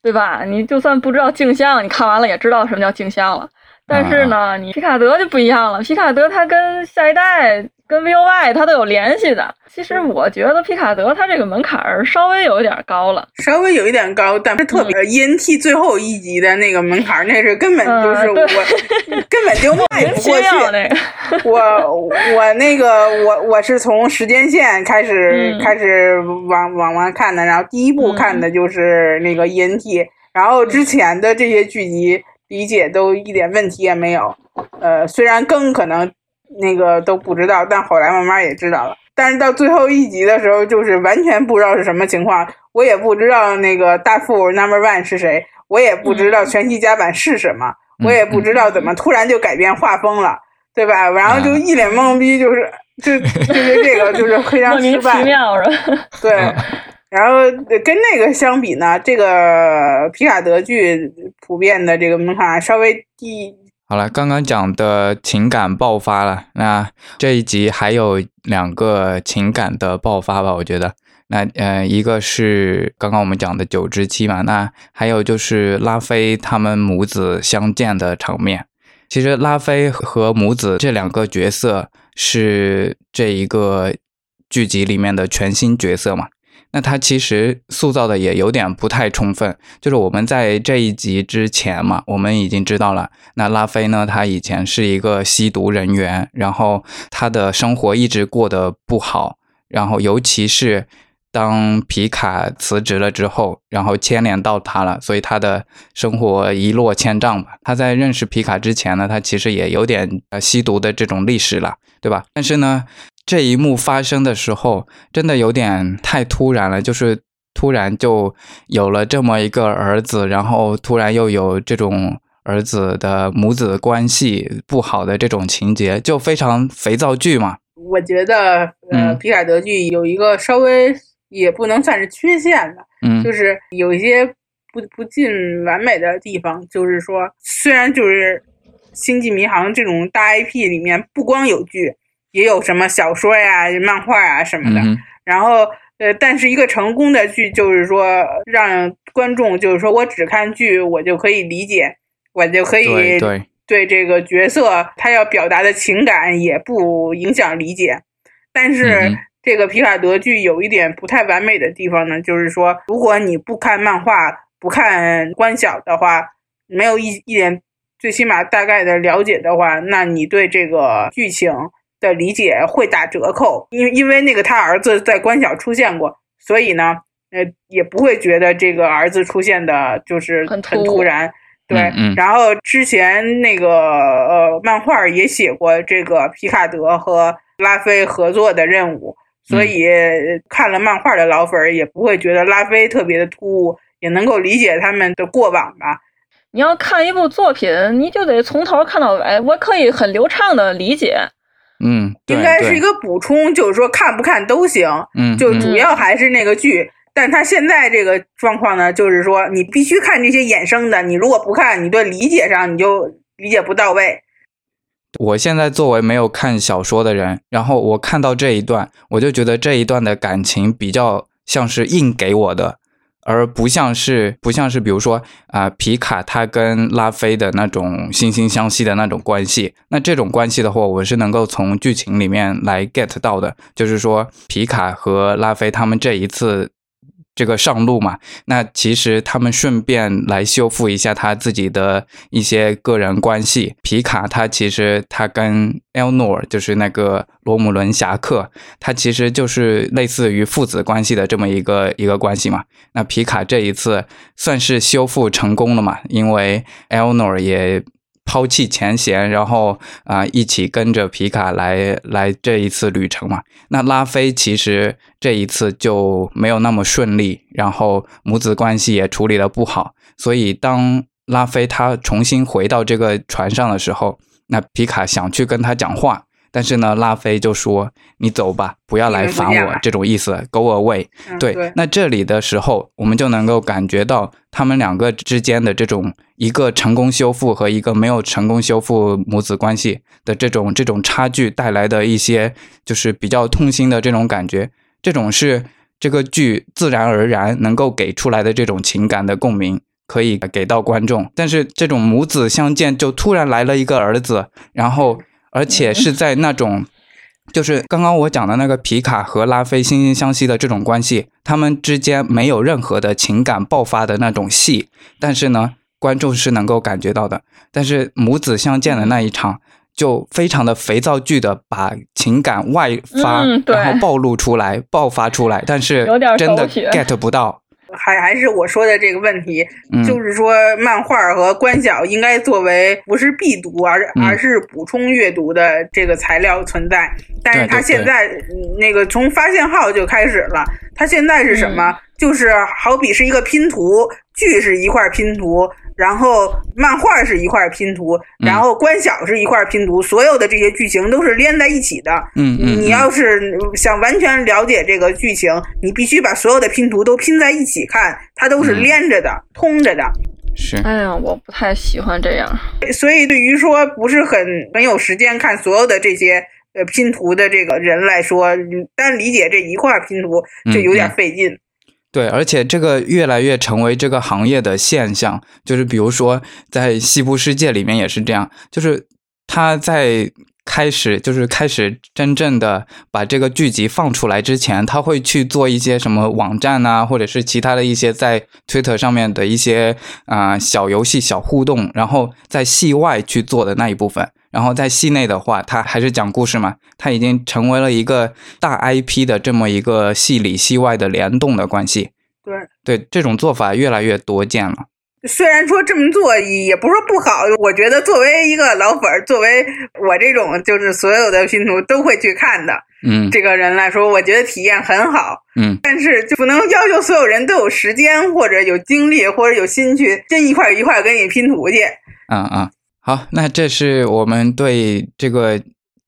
Speaker 4: 对吧？你就算不知道镜像，你看完了也知道什么叫镜像了。但是呢，你皮卡德就不一样了，皮卡德它跟下一代。跟 V O Y 它都有联系的。其实我觉得皮卡德它这个门槛儿稍微有一点高了，
Speaker 3: 稍微有一点高，但是特别 E N T 最后一集的那个门槛儿，那是根本就是我 根本就迈不过去。我我那个我我是从时间线开始开始往往外看的，然后第一部看的就是那个 E N T，然后之前的这些剧集理解都一点问题也没有。呃，虽然更可能。那个都不知道，但后来慢慢也知道了。但是到最后一集的时候，就是完全不知道是什么情况。我也不知道那个大副 Number One 是谁，我也不知道全息甲板是什么，我也不知道怎么突然就改变画风了，对吧？然后就一脸懵逼，就是 就就是这个就是非常失败。
Speaker 4: 莫名其妙是
Speaker 3: 吧？对。然后跟那个相比呢，这个皮卡德剧普遍的这个门槛稍微低。
Speaker 2: 好了，刚刚讲的情感爆发了，那这一集还有两个情感的爆发吧？我觉得，那呃，一个是刚刚我们讲的九之七嘛，那还有就是拉菲他们母子相见的场面。其实拉菲和母子这两个角色是这一个剧集里面的全新角色嘛。那他其实塑造的也有点不太充分，就是我们在这一集之前嘛，我们已经知道了，那拉菲呢，他以前是一个吸毒人员，然后他的生活一直过得不好，然后尤其是当皮卡辞职了之后，然后牵连到他了，所以他的生活一落千丈吧。他在认识皮卡之前呢，他其实也有点呃吸毒的这种历史了，对吧？但是呢。这一幕发生的时候，真的有点太突然了，就是突然就有了这么一个儿子，然后突然又有这种儿子的母子关系不好的这种情节，就非常肥皂剧嘛。
Speaker 3: 我觉得，呃，皮卡德剧有一个稍微也不能算是缺陷的，
Speaker 2: 嗯，
Speaker 3: 就是有一些不不尽完美的地方，就是说，虽然就是《星际迷航》这种大 IP 里面不光有剧。也有什么小说呀、漫画啊什么的。
Speaker 2: 嗯
Speaker 3: 然后呃，但是一个成功的剧就是说让观众就是说我只看剧，我就可以理解，我就可以
Speaker 2: 对
Speaker 3: 这个角色他要表达的情感也不影响理解。但是这个皮卡德剧有一点不太完美的地方呢，就是说如果你不看漫画、不看官小的话，没有一一点最起码大概的了解的话，那你对这个剧情的理解会打折扣。因因为那个他儿子在关小出现过，所以呢，呃，也不会觉得这个儿子出现的就是
Speaker 4: 很
Speaker 3: 很
Speaker 4: 突
Speaker 3: 然。对，
Speaker 2: 嗯嗯
Speaker 3: 然后之前那个呃漫画也写过这个皮卡德和拉菲合作的任务，所以看了漫画的老粉儿也不会觉得拉菲特别的突兀，也能够理解他们的过往吧。
Speaker 4: 你要看一部作品，你就得从头看到尾，我可以很流畅的理解。
Speaker 2: 嗯，
Speaker 3: 应该是一个补充，就是说看不看都行，
Speaker 2: 嗯，嗯
Speaker 3: 就主要还是那个剧。但他现在这个状况呢，就是说你必须看这些衍生的，你如果不看，你对理解上你就理解不到位。
Speaker 2: 我现在作为没有看小说的人，然后我看到这一段，我就觉得这一段的感情比较像是硬给我的，而不像是不像是比如说啊、皮卡他跟拉菲的那种惺惺相惜的那种关系。那这种关系的话，我是能够从剧情里面来 get 到的，就是说皮卡和拉菲他们这一次。这个上路嘛，那其实他们顺便来修复一下他自己的一些个人关系。皮卡他其实他跟 Elnor 就是那个罗姆伦侠客，他其实就是类似于父子关系的这么一个一个关系嘛。那皮卡这一次算是修复成功了嘛，因为 Elnor 也。抛弃前嫌，然后啊、一起跟着皮卡来来这一次旅程嘛。那拉菲其实这一次就没有那么顺利，然后母子关系也处理的不好，所以当拉菲他重新回到这个船上的时候，那皮卡想去跟他讲话，但是呢，拉菲就说：“你走吧，不要来烦我。”这种意思，Go away。
Speaker 3: 嗯、
Speaker 2: 对，
Speaker 3: 对，
Speaker 2: 那这里的时候，我们就能够感觉到他们两个之间的这种一个成功修复和一个没有成功修复母子关系的这种这种差距带来的一些就是比较痛心的这种感觉，这种是这个剧自然而然能够给出来的这种情感的共鸣。可以给到观众，但是这种母子相见就突然来了一个儿子，然后而且是在那种就是刚刚我讲的那个皮卡和拉菲惺惺相惜的这种关系，他们之间没有任何的情感爆发的那种戏，但是呢，观众是能够感觉到的。但是母子相见的那一场，就非常的肥皂剧的把情感外发，
Speaker 4: 嗯对
Speaker 2: 然后暴露出来、爆发出来，但是真的 get 不到。
Speaker 3: 还还是我说的这个问题，
Speaker 2: 嗯
Speaker 3: 就是说漫画和观小应该作为不是必读，而
Speaker 2: 嗯
Speaker 3: 而是补充阅读的这个材料存在。但是它现在嗯那个从发现号就开始了，它现在是什么？就是好比是一个拼图，剧是一块拼图，然后漫画是一块拼图，然后关小是一块拼图，所有的这些剧情都是连在一起的。
Speaker 2: 嗯
Speaker 3: 你要是想完全了解这个剧情，你必须把所有的拼图都拼在一起看，它都是
Speaker 2: 嗯
Speaker 3: 连着的、通着的。
Speaker 2: 是
Speaker 4: 哎呀，我不太喜欢这样。
Speaker 3: 所以，对于说不是很很有时间看所有的这些呃拼图的这个人来说，单理解这一块拼图就有点
Speaker 2: 嗯嗯
Speaker 3: 费劲。
Speaker 2: 对，而且这个越来越成为这个行业的现象，就是比如说在西部世界里面也是这样，就是他在开始就是开始真正的把这个剧集放出来之前，他会去做一些什么网站啊，或者是其他的一些在 Twitter 上面的一些啊、小游戏、小互动，然后在戏外去做的那一部分。然后在戏内的话，他还是讲故事嘛，他已经成为了一个大 IP 的这么一个戏里戏外的联动的关系。
Speaker 3: 对，
Speaker 2: 对，这种做法越来越多见了。
Speaker 3: 虽然说这么做也不是说不好，我觉得作为一个老粉儿，作为我这种就是所有的拼图都会去看的
Speaker 2: 嗯
Speaker 3: 这个人来说，我觉得体验很好。
Speaker 2: 嗯
Speaker 3: 但是就不能要求所有人都有时间或者有精力或者有心去真一块一块给你拼图去。
Speaker 2: 啊啊，好，那这是我们对这个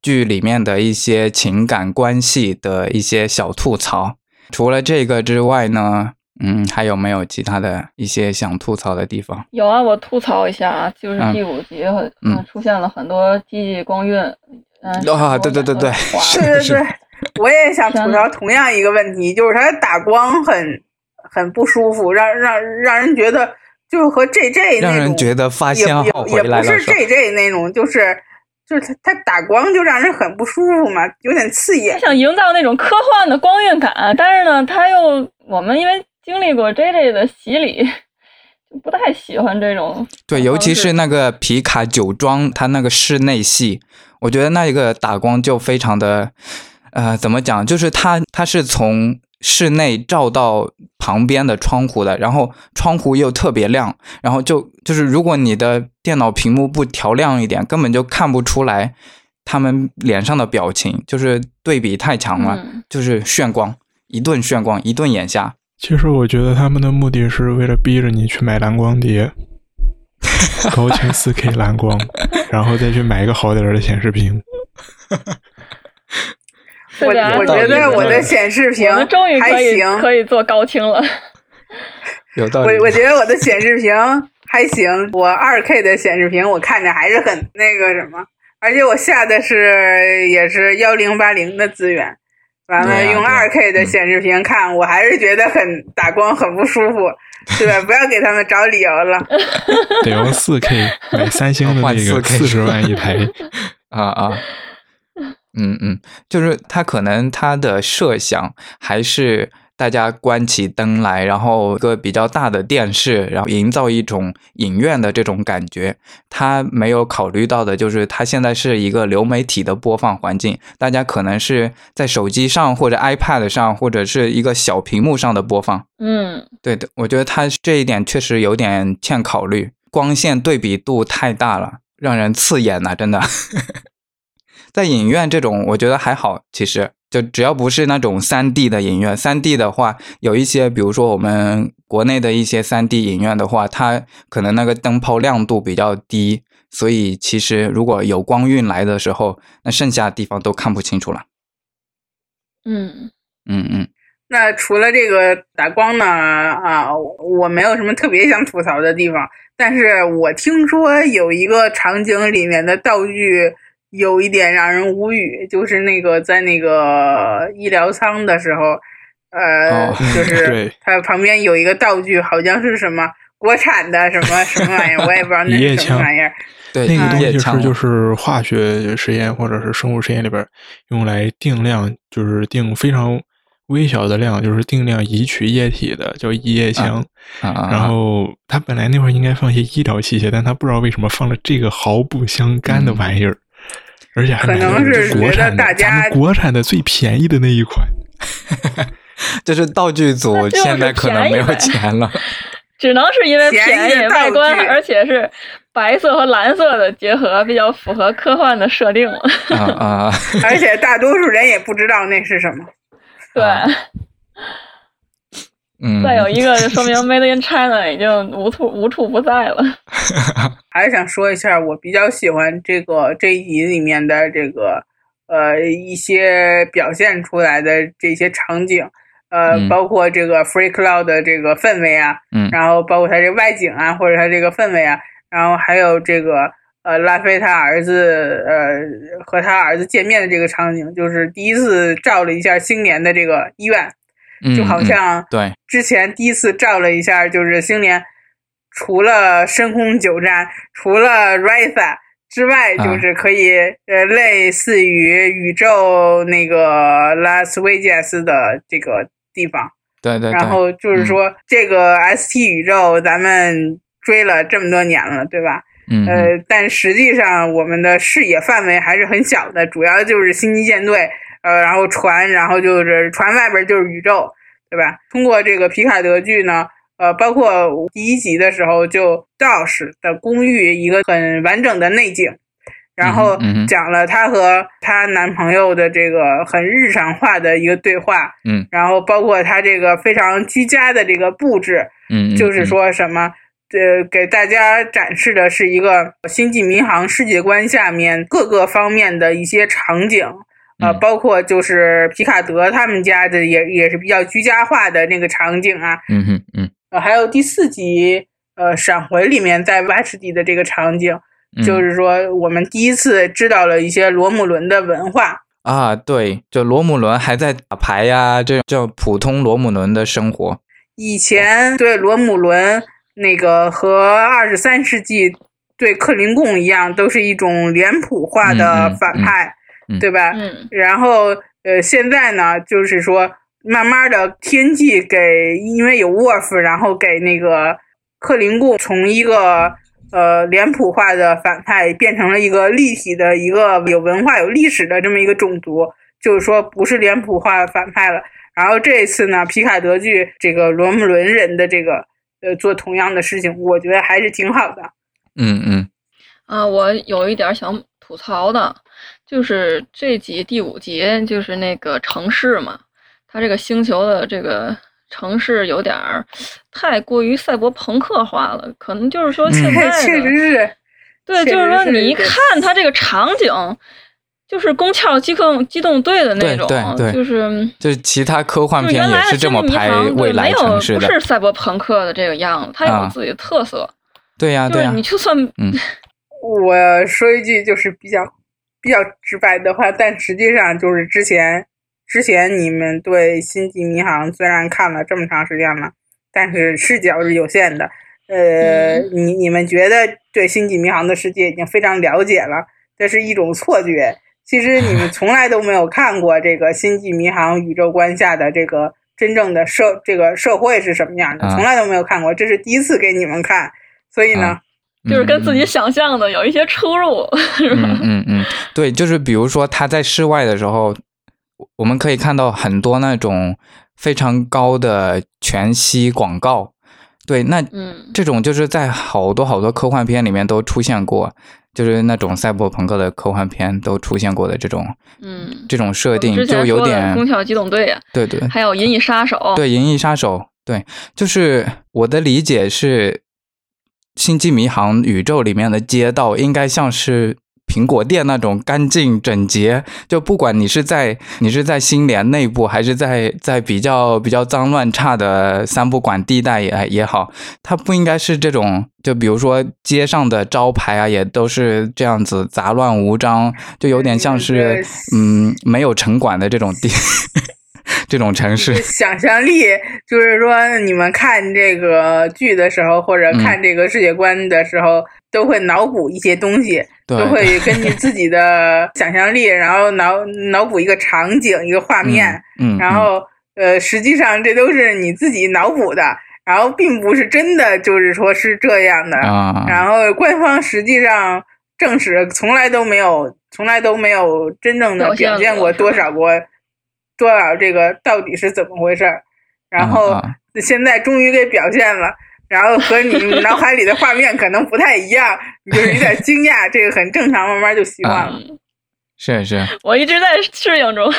Speaker 2: 剧里面的一些情感关系的一些小吐槽。除了这个之外呢，嗯，还有没有其他的一些想吐槽的地方？
Speaker 4: 有啊，我吐槽一下啊，就是
Speaker 2: 嗯
Speaker 4: 第五集很
Speaker 2: 嗯
Speaker 4: 出现了很多机器光晕，
Speaker 2: 啊，对对对对，是
Speaker 3: 对对
Speaker 2: 是
Speaker 3: 对，我也想吐槽同样一个问题，就是它打光很很不舒服，让让让人觉得就是和 JJ 那种
Speaker 2: 让人觉得发
Speaker 3: 也
Speaker 2: 现号
Speaker 3: 也也不是
Speaker 2: 回来了，是
Speaker 3: JJ 那种，就是就是它它打光就让人很不舒服嘛，有点刺眼
Speaker 4: 他。想营造那种科幻的光晕感，但是呢，他又我们因为经历过 J J 的洗礼，就不太喜欢这种。
Speaker 2: 对，尤其是那个皮卡酒庄，它那个室内戏，我觉得那一个打光就非常的，呃，怎么讲？就是它它是从室内照到旁边的窗户的，然后窗户又特别亮，然后就就是如果你的电脑屏幕不调亮一点，根本就看不出来他们脸上的表情，就是对比太强了，
Speaker 4: 嗯
Speaker 2: 就是炫光，一顿炫光，一顿眼瞎。
Speaker 1: 其实我觉得他们的目的是为了逼着你去买蓝光碟，高清四 K 蓝光，然后再去买一个好点儿的显示屏。
Speaker 3: 我我觉得我的显示屏
Speaker 4: 终于
Speaker 3: 还
Speaker 4: 可以
Speaker 3: 行，
Speaker 4: 可以做高清了。
Speaker 2: 有道理。
Speaker 3: 我我觉得我的显示屏还行，我二 K 的显示屏我看着还是很那个什么，而且我下的是也是幺零八零的资源，完了用二 K 的显示屏看，我还是觉得很打光很不舒服，对吧？不要给他们找理由了。
Speaker 1: 得用四 K 买三星的那个
Speaker 2: 4K
Speaker 1: 四十万一台，
Speaker 2: 啊啊，嗯嗯，就是他可能他的设想还是大家关起灯来，然后一个比较大的电视，然后营造一种影院的这种感觉。他没有考虑到的就是，他现在是一个流媒体的播放环境，大家可能是在手机上或者 iPad 上或者是一个小屏幕上的播放。
Speaker 4: 嗯，
Speaker 2: 对的，我觉得他这一点确实有点欠考虑，光线对比度太大了，让人刺眼呐、真的。在影院这种，我觉得还好，其实就只要不是那种三 D 的影院，三 D 的话，有一些，比如说我们国内的一些三 D 影院的话，它可能那个灯泡亮度比较低，所以其实如果有光晕来的时候，那剩下的地方都看不清楚了。
Speaker 4: 嗯，
Speaker 2: 嗯嗯
Speaker 3: 那除了这个打光呢，啊，我没有什么特别想吐槽的地方，但是我听说有一个场景里面的道具有一点让人无语，就是那个在那个医疗舱的时候，呃，
Speaker 2: 哦
Speaker 3: 就是
Speaker 1: 对
Speaker 3: 它旁边有一个道具，好像是什么国产的什么什么玩意儿，我也不知道那是什么玩意儿。
Speaker 2: 对，
Speaker 1: 那个东西是就是化学实验或者是生物实验里边用来定量，就是定非常微小的量，就是定量移取液体的，叫一液枪。
Speaker 2: 啊啊，
Speaker 1: 然后他本来那会儿应该放一些医疗器械，但他不知道为什么放了这个毫不相干的玩意儿，而且还
Speaker 3: 可能是觉得
Speaker 1: 国产的，
Speaker 3: 大家
Speaker 1: 咱们国产的最便宜的那一款。
Speaker 2: 就是道具组现在可能没有钱了。
Speaker 4: 只能是因为
Speaker 3: 便宜
Speaker 4: 外观，而且是白色和蓝色的结合，比较符合科幻的设定了。
Speaker 2: 啊啊，
Speaker 3: 而且大多数人也不知道那是什么。
Speaker 4: 对，
Speaker 2: 啊嗯，
Speaker 4: 再有一个就说明 Made in China 已经无处无处不在了。
Speaker 3: 还是想说一下，我比较喜欢这个这一集里面的这个呃一些表现出来的这些场景，呃，
Speaker 2: 嗯。
Speaker 3: 包括这个 Free Cloud 的这个氛围啊，
Speaker 2: 嗯。
Speaker 3: 然后包括它这外景啊，或者它这个氛围啊，然后还有这个呃拉菲他儿子呃和他儿子见面的这个场景，就是第一次照了一下星年的这个医院，
Speaker 2: 嗯
Speaker 3: 就好
Speaker 2: 嗯
Speaker 3: 像
Speaker 2: 对，
Speaker 3: 之前第一次照了一下，就是星联除了深空九站，除了 Risa 之外，
Speaker 2: 啊
Speaker 3: 就是可以、呃类似于宇宙那个拉斯维加斯的这个地方。
Speaker 2: 对对对，
Speaker 3: 然后就是说，这个 ST 宇宙咱们追了这么多年了，对吧？
Speaker 2: 嗯，嗯
Speaker 3: 呃，但实际上我们的视野范围还是很小的，主要就是星际舰队，呃，然后船，然后就是船外边就是宇宙，对吧？通过这个皮卡德剧呢，呃，包括第一集的时候就 Dosh 的公寓一个很完整的内景，然后讲了她和她男朋友的这个很日常化的一个对话，
Speaker 2: 嗯。
Speaker 3: 然后包括她这个非常居家的这个布置，
Speaker 2: 嗯，嗯
Speaker 3: 就是
Speaker 2: 嗯。
Speaker 3: 说什么，呃，给大家展示的是一个星际迷航世界观下面各个方面的一些场景，呃，
Speaker 2: 嗯。
Speaker 3: 包括就是皮卡德他们家的也也是比较居家化的那个场景啊，
Speaker 2: 嗯哼嗯。
Speaker 3: 呃，还有第四集呃闪回里面在瓦什蒂的这个场景，就是说我们第一次知道了一些罗姆伦的文化。
Speaker 2: 啊，对，就罗姆伦还在打牌呀，这叫普通罗姆伦的生活。
Speaker 3: 以前对罗姆伦那个和二十三世纪对克林贡一样，都是一种脸谱化的反派，对吧？
Speaker 4: 嗯。
Speaker 3: 然后呃，现在呢，就是说慢慢的天际给，因为有沃夫，然后给那个克林贡从一个。呃，脸谱化的反派变成了一个立体的一个有文化、有历史的这么一个种族，就是说不是脸谱化反派了。然后这一次呢，皮卡德剧这个罗姆伦人的这个呃做同样的事情，我觉得还是挺好的。
Speaker 2: 嗯嗯。
Speaker 4: 啊，我有一点想吐槽的，就是这集第五集就是那个城市嘛，它这个星球的这个。城市有点儿太过于赛博朋克化了，可能就是说现在的，
Speaker 3: 确实是，
Speaker 4: 对，就是说你一看它这个场景，就是宫壳机动机动队的那种，
Speaker 2: 对，
Speaker 4: 就是
Speaker 2: 就是其他科幻片也是这么拍未来城市
Speaker 4: 的，不是赛博朋克的这个样子，它有自己的特色。
Speaker 2: 对呀，对呀，
Speaker 4: 你就算，
Speaker 2: 嗯，
Speaker 3: 我说一句就是比较比较直白的话，但实际上就是之前。之前你们对《星际迷航》虽然看了这么长时间了，但是视角是有限的。呃，你你们觉得对《星际迷航》的世界已经非常了解了，这是一种错觉。其实你们 从来都没有看过这个《星际迷航》宇宙观下的这个真正的社这个社会是什么样的，从来都没有看过，这是第一次给你们看。所以呢，
Speaker 4: 就是跟自己想象的有一些出入，是吧？
Speaker 2: 嗯嗯嗯，对，就是比如说他在室外的时候。我们可以看到很多那种非常高的全息广告，对，那这种就是在好多好多科幻片里面都出现过，就是那种赛博朋克的科幻片都出现过的这种，
Speaker 4: 嗯，
Speaker 2: 这种设定就有点《
Speaker 4: 空机动队》啊，
Speaker 2: 对对，
Speaker 4: 还有《银翼杀手》，
Speaker 2: 对，《银翼杀手》，对，就是我的理解是，《星际迷航》宇宙里面的街道应该像是。苹果店那种干净整洁，就不管你是在你是在新联内部，还是在在比较比较脏乱差的三不管地带也也好，它不应该是这种。就比如说街上的招牌啊，也都是这样子杂乱无章，就有点像是嗯没有城管的这种地。这种城市，
Speaker 3: 想象力 就是说，你们看这个剧的时候，或者看这个世界观的时候，都会脑补一些东西，都会根据自己的想象力，然后脑脑补一个场景、一个画面，
Speaker 2: 嗯，
Speaker 3: 然后呃，实际上这都是你自己脑补的，然后并不是真的，就是说是这样的。
Speaker 2: 啊。
Speaker 3: 然后官方实际上证实从来都没有，从来都没有真正的表现过多少过。多少这个到底是怎么回事儿？然后现在终于给表现了，然后和你脑海里的画面可能不太一样，你就是有点惊讶，这个很正常，慢慢就习惯了。
Speaker 2: 是是，
Speaker 4: 我一直在适应中。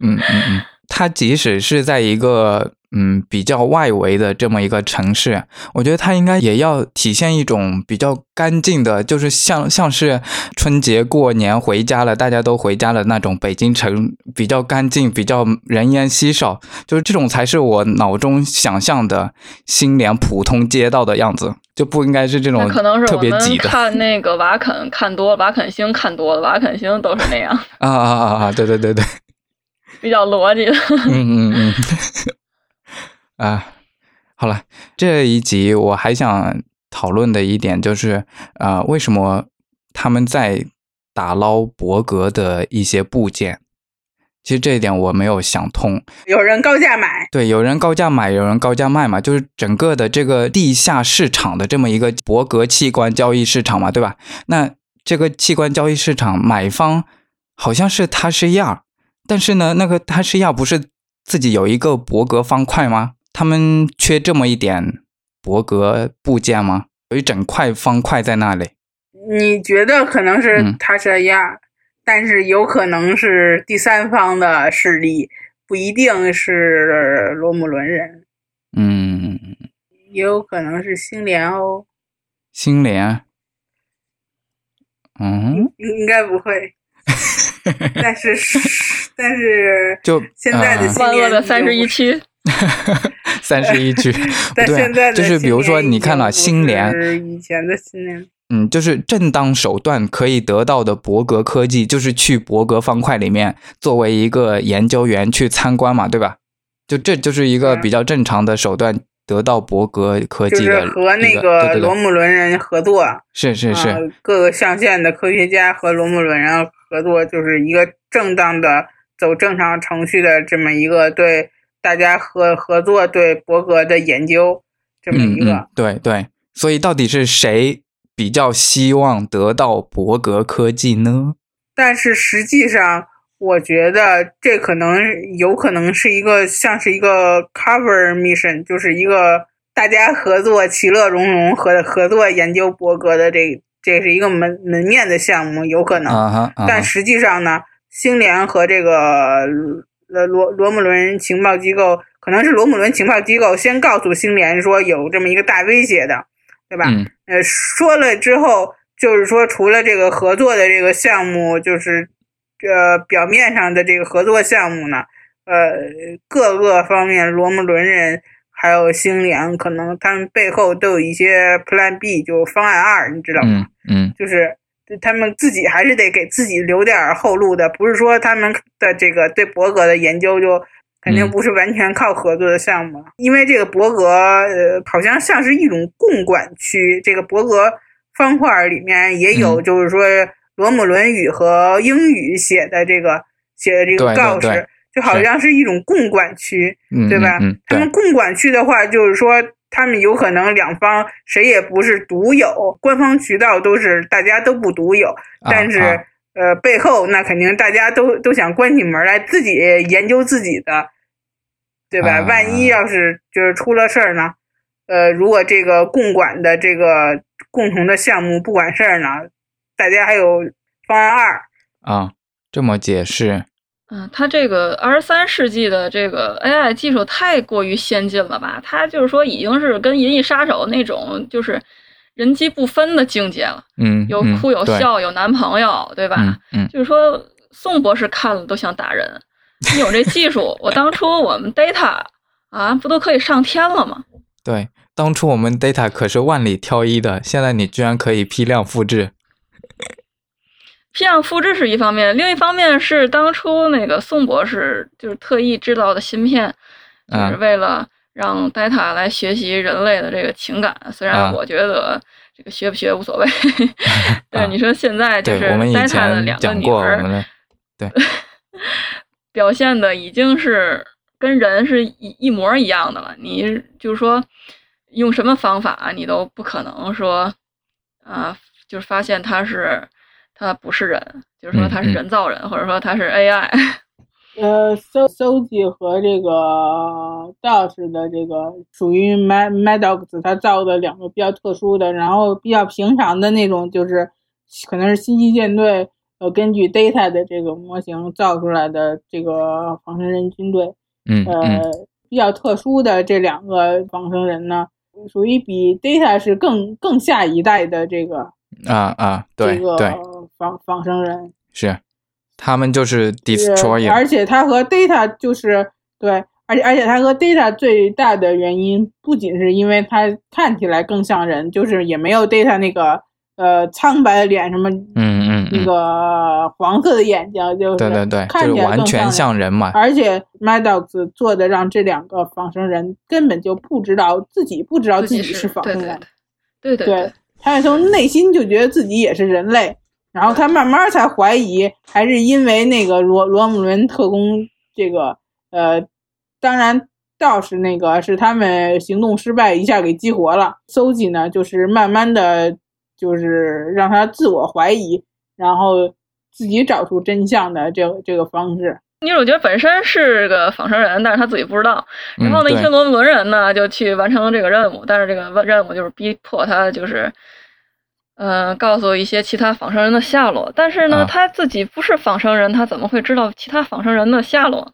Speaker 2: 嗯 嗯嗯，他即使是在一个。嗯，比较外围的这么一个城市，我觉得它应该也要体现一种比较干净的，就是像像是春节过年回家了，大家都回家了那种北京城比较干净，比较人烟稀少，就是这种才是我脑中想象的新年普通街道的样子，就不应该是这种
Speaker 4: 可能是
Speaker 2: 特别挤的。
Speaker 4: 看那个瓦肯看多了，瓦肯星看多了，瓦肯星都是那样。
Speaker 2: 啊啊啊啊！对对对对，
Speaker 4: 比较逻辑。
Speaker 2: 嗯嗯嗯。啊，好了，这一集我还想讨论的一点就是，呃，为什么他们在打捞伯格的一些部件？其实这一点我没有想通。
Speaker 3: 有人高价买，
Speaker 2: 对，有人高价买，有人高价卖嘛，就是整个的这个地下市场的这么一个伯格器官交易市场嘛，对吧？那这个器官交易市场买方好像是他是亚，但是呢，那个他是亚不是自己有一个伯格方块吗？他们缺这么一点伯格部件吗？有一整块方块在那里。
Speaker 3: 你觉得可能是他这样，但是有可能是第三方的势力，不一定是罗姆伦人。
Speaker 2: 嗯，
Speaker 3: 也有可能是星联哦。
Speaker 2: 星联？
Speaker 3: 嗯，应该不会。但是，但是，
Speaker 2: 就
Speaker 3: 现在的
Speaker 4: 万恶的三十一区。
Speaker 2: 三十一区，
Speaker 3: 但现在
Speaker 2: 就是比如说，你看了新联，
Speaker 3: 以前的新联，
Speaker 2: 嗯，就是正当手段可以得到的伯格科技，就是去伯格方块里面作为一个研究员去参观嘛，对吧？就这就是一个比较正常的手段，得到伯格科技的
Speaker 3: 和那
Speaker 2: 个
Speaker 3: 罗姆伦人合作，
Speaker 2: 是是是，
Speaker 3: 各个象限的科学家和罗姆伦人合作，就是一个正当的走正常程序的这么一个对大家合合作对伯格的研究这么一个，
Speaker 2: 对对，所以到底是谁比较希望得到伯格科技呢？
Speaker 3: 但是实际上。我觉得这可能有可能是一个像是一个 cover mission，就是一个大家合作、其乐融融合合作研究伯格的这这是一个门门面的项目，有可能。但实际上呢，星联和这个呃罗罗姆伦情报机构，可能是罗姆伦情报机构先告诉星联说有这么一个大威胁的，对吧？呃，说了之后，就是说除了这个合作的这个项目，就是。这表面上的这个合作项目呢，呃，各个方面，罗姆伦人还有星联，可能他们背后都有一些 Plan B，就方案二，你知道
Speaker 2: 吗？嗯，
Speaker 3: 就是他们自己还是得给自己留点后路的，不是说他们的这个对伯格的研究就肯定不是完全靠合作的项目，因为这个伯格呃，好像像是一种共管区，这个伯格方块里面也有，就是说。罗姆伦语和英语写的这个写的这个告示，就好像是一种共管区，对吧？他们共管区的话，就是说他们有可能两方谁也不是独有，官方渠道都是大家都不独有，但是呃背后那肯定大家都都想关起门来自己研究自己的，对吧？万一要是就是出了事儿呢？呃，如果这个共管的这个共同的项目不管事儿呢？大家还有方案二
Speaker 2: 啊，这么解释？
Speaker 4: 嗯，它这个二十三世纪的这个 AI 技术太过于先进了吧？它就是说已经是跟《银翼杀手》那种就是人机不分的境界了。
Speaker 2: 嗯，
Speaker 4: 有哭有笑，有男朋友，对吧？
Speaker 2: 嗯，
Speaker 4: 就是说宋博士看了都想打人。你有这技术，我当初我们 Data 啊，不都可以上天了吗？
Speaker 2: 对，当初我们 Data 可是万里挑一的，现在你居然可以批量复制。
Speaker 4: 批量复制是一方面，另一方面是当初那个宋博士就是特意制造的芯片，就是为了让 Data 来学习人类的这个情感。虽然我觉得这个学不学无所谓，对你说现在就是 Data 的两个女儿，
Speaker 2: 对，
Speaker 4: 表现的已经是跟人是一一模一样的了。你就是说用什么方法，你都不可能说啊，就是发现他是。他不是人，就是说他是人造人，或者说他是 AI。
Speaker 3: 呃，搜搜集和这个道士的这个属于 Mad Maddox，他造的两个比较特殊的，然后比较平常的那种，就是可能是星际舰队呃根据 Data 的这个模型造出来的这个仿生人军队。
Speaker 2: 嗯
Speaker 3: 呃，比较特殊的这两个仿生人呢，属于比 Data 是更更下一代的这个。
Speaker 2: 啊啊，对对，
Speaker 3: 仿仿生人
Speaker 2: 是，他们就是 destroyer，
Speaker 3: 而且他和 data 就是对，而且而且他和 data 最大的原因不仅是因为他看起来更像人，就是也没有 data 那个呃苍白的脸什么，
Speaker 2: 嗯嗯，
Speaker 3: 那个黄色的眼睛，就是
Speaker 2: 对对对，
Speaker 3: 看起来
Speaker 2: 完全像人嘛。
Speaker 3: 而且 Maddox 做的让这两个仿生人根本就不知道自己不知道自己
Speaker 4: 是
Speaker 3: 仿生人，
Speaker 4: 对对对。
Speaker 3: 他是从内心就觉得自己也是人类，然后他慢慢才怀疑，还是因为那个罗罗姆伦特工这个呃，当然倒是那个是他们行动失败一下给激活了，搜集呢就是慢慢的就是让他自我怀疑，然后自己找出真相的这这个方式。
Speaker 4: 女主角本身是个仿生人，但是她自己不知道。然后呢，一些罗姆伦人呢就去完成了这个任务，但是这个任务就是逼迫她，就是，嗯，告诉一些其他仿生人的下落。但是呢，他自己不是仿生人，他怎么会知道其他仿生人的下落？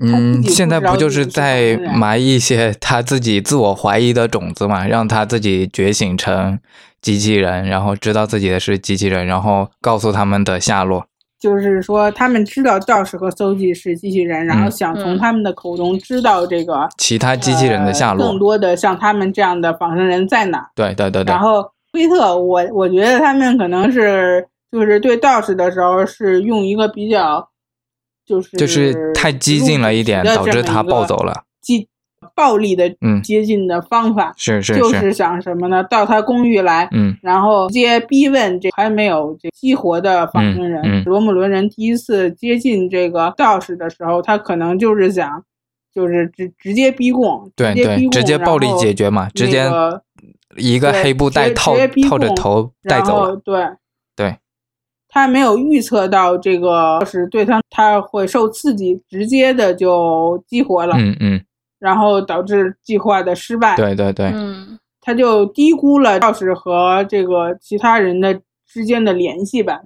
Speaker 2: 嗯，现在不就是在埋一些他自己自我怀疑的种子嘛，让他自己觉醒成机器人，然后知道自己的是机器人，然后告诉他们的下落。
Speaker 3: 就是说，他们知道道士和搜集是机器人，然后想从他们的口中知道这个
Speaker 2: 其他机器人的下落，
Speaker 3: 更多的像他们这样的仿生人在哪？
Speaker 2: 对对对对。
Speaker 3: 然后推特，我我觉得他们可能是就是对道士的时候是用一个比较就是
Speaker 2: 就是太激进了一点，导致他暴走了。
Speaker 3: 激暴力的
Speaker 2: 嗯
Speaker 3: 接近的方法，
Speaker 2: 是是
Speaker 3: 就是想什么呢？到他公寓来，
Speaker 2: 嗯
Speaker 3: 然后直接逼问这还没有这激活的仿生人。
Speaker 2: 嗯嗯
Speaker 3: 罗姆伦人第一次接近这个道士的时候，他可能就是想，就是直直接逼供，
Speaker 2: 对对，
Speaker 3: 直接
Speaker 2: 暴力解决嘛，直接一个黑布袋
Speaker 3: 直接
Speaker 2: 套套着头带走了。
Speaker 3: 对
Speaker 2: 对，
Speaker 3: 他没有预测到这个是对他他会受刺激，直接的就激活了，
Speaker 2: 嗯嗯，
Speaker 3: 然后导致计划的失败。
Speaker 2: 对对对，
Speaker 4: 嗯
Speaker 3: 他就低估了道士和这个其他人的之间的联系吧。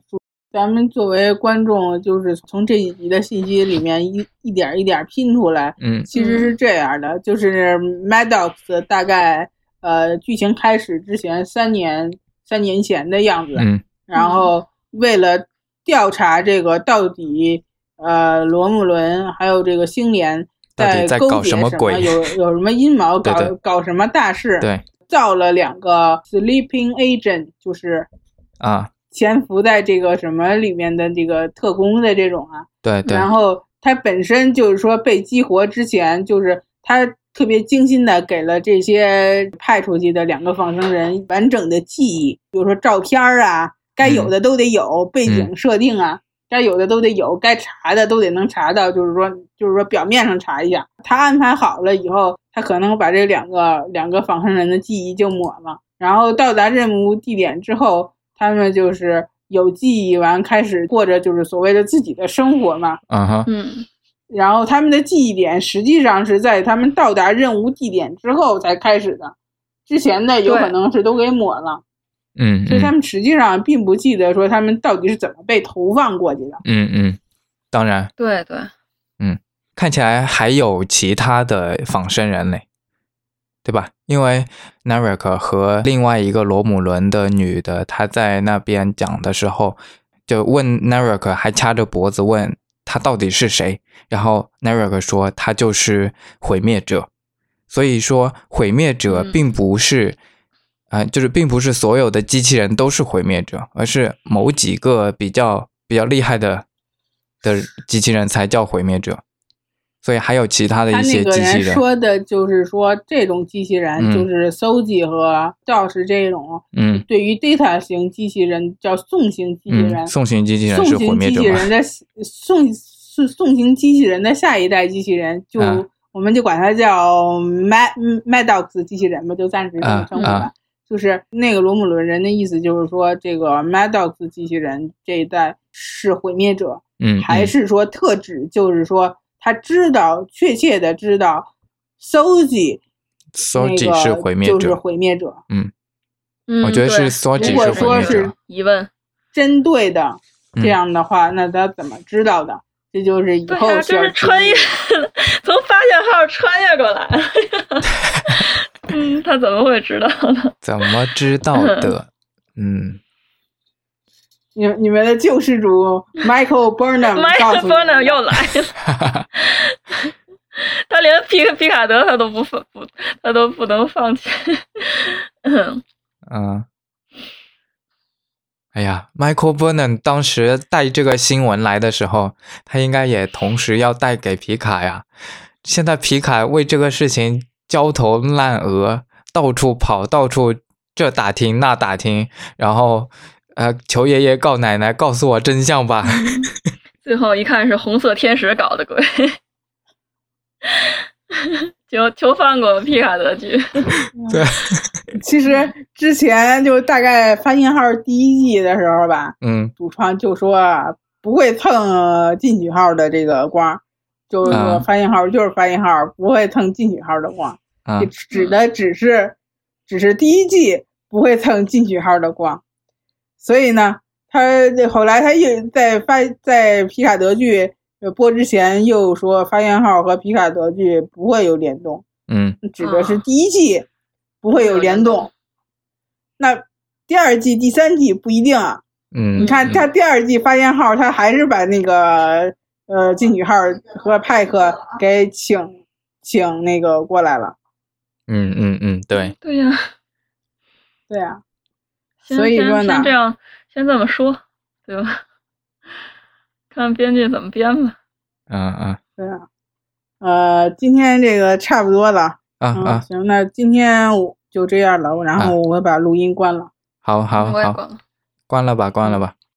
Speaker 3: 咱们作为观众，就是从这几集的信息里面一一点一点拼出来，
Speaker 2: 嗯
Speaker 3: 其实是这样的，就是 Maddox 大概呃剧情开始之前三年三年前的样子，
Speaker 2: 嗯
Speaker 3: 然后为了调查这个到底呃罗姆伦还有这个星联
Speaker 2: 到底在
Speaker 3: 勾结什
Speaker 2: 搞什么鬼？
Speaker 3: 有有什么阴谋，搞搞什么大事，
Speaker 2: 对
Speaker 3: 造了两个 sleeping agent，就是
Speaker 2: 啊，
Speaker 3: 潜伏在这个什么里面的这个特工的这种啊，
Speaker 2: 对对，
Speaker 3: 然后他本身就是说被激活之前，就是他特别精心的给了这些派出去的两个仿生人完整的记忆，比如说照片儿啊，该有的都得有，背景设定啊，该有的都得有，该查的都得能查到，就是说就是说表面上查一下，他安排好了以后，他可能把这两个两个仿生人的记忆就抹了，然后到达任务地点之后，他们就是。有记忆完，开始过着就是所谓的自己的生活嘛，
Speaker 2: 嗯哼，
Speaker 4: 嗯。
Speaker 3: 然后他们的记忆点实际上是在他们到达任务地点之后才开始的，之前的有可能是都给抹了，
Speaker 2: 嗯嗯
Speaker 3: 所以他们实际上并不记得说他们到底是怎么被投放过去的。
Speaker 2: 嗯嗯，当然，
Speaker 4: 对对，嗯
Speaker 2: 看起来还有其他的仿生人类，对吧？因为 Narek 和另外一个罗姆伦的女的，她在那边讲的时候，就问 Narek，还掐着脖子问他到底是谁，然后 Narek 说他就是毁灭者，所以说毁灭者
Speaker 4: 嗯
Speaker 2: 并不是。啊、就是并不是所有的机器人都是毁灭者，而是某几个比较比较厉害的的机器人才叫毁灭者。所以还有其他的一些机器人，
Speaker 3: 说的就是说，这种机器人
Speaker 2: 嗯
Speaker 3: 就是 Soji 和 DOS 这种，
Speaker 2: 嗯
Speaker 3: 对于 Data 型机器人叫送型机器人，
Speaker 2: 嗯，送行机器人是毁灭者吗？
Speaker 3: 机器人的送送送型机器人的下一代机器人，就、
Speaker 2: 嗯
Speaker 3: 我们就管它叫 Mad Maddox 机器人吧，就暂时这么称呼吧。就是那个罗姆伦人的意思，就是说这个 Maddox 机器人这一代是毁灭者，
Speaker 2: 嗯，嗯
Speaker 3: 还是说特指就是说他知道确切的知道 Soji 那
Speaker 2: Soji
Speaker 3: 个
Speaker 2: 是毁灭者
Speaker 3: 就是，毁灭者，
Speaker 4: 嗯，
Speaker 2: 我觉得是
Speaker 4: 对
Speaker 2: Soji
Speaker 3: 如果
Speaker 2: 是毁灭
Speaker 3: 说是
Speaker 2: 者。
Speaker 4: 疑问。
Speaker 3: 针对的
Speaker 2: 嗯
Speaker 3: 这样的话，那他怎么知道的？这就是以、后需要
Speaker 4: 这是穿越，从发现号穿越过来。嗯，他怎么会知道呢？
Speaker 2: 怎么知道的？嗯，
Speaker 3: 你你们的救世主 Michael Burnham
Speaker 4: 麦克
Speaker 3: 告诉你的
Speaker 4: 风呢又来了，他连皮皮卡德他都不放不，他都不能放弃。嗯，
Speaker 2: 嗯，哎呀，Michael Burnham 当时带这个新闻来的时候，他应该也同时要带给皮卡呀。现在皮卡为这个事情焦头烂额，到处跑，到处这打听那打听，然后呃，求爷爷告奶奶告诉我真相吧。
Speaker 4: 最后一看是红色天使搞的鬼，求求放过皮卡德剧。
Speaker 2: 对，
Speaker 3: 其实之前就大概发信号第一季的时候吧，
Speaker 2: 嗯
Speaker 3: 主创就说啊不会蹭进取号的这个光，就是说
Speaker 2: 啊。
Speaker 3: 发信号就是发信号，不会蹭进取号的光，
Speaker 2: 啊。
Speaker 3: 指的只是只是第一季不会蹭进取号的光，所以呢，他这后来他又在发在皮卡德剧呃播之前又说发现号和皮卡德剧不会有联动，
Speaker 2: 嗯。
Speaker 3: 指的是
Speaker 4: 啊
Speaker 3: 第一季不会有联动，那第二季、第三季不一定啊。
Speaker 2: 嗯，
Speaker 3: 你看
Speaker 2: 嗯。
Speaker 3: 他第二季发现号，他还是把那个呃进取号和派克给请请那个过来了。
Speaker 2: 嗯嗯嗯，对，
Speaker 4: 对呀、
Speaker 3: 对啊，所以说呢
Speaker 4: 先先这样，先这么说，对吧？看编剧怎么编吧。
Speaker 2: 嗯嗯
Speaker 3: 对啊，呃，今天这个差不多了，嗯，
Speaker 2: 啊啊，
Speaker 3: 行，那今天我就这样了，然后我把录音关了。
Speaker 2: 好好好，
Speaker 4: 我也管了。
Speaker 2: 关了吧，关了吧。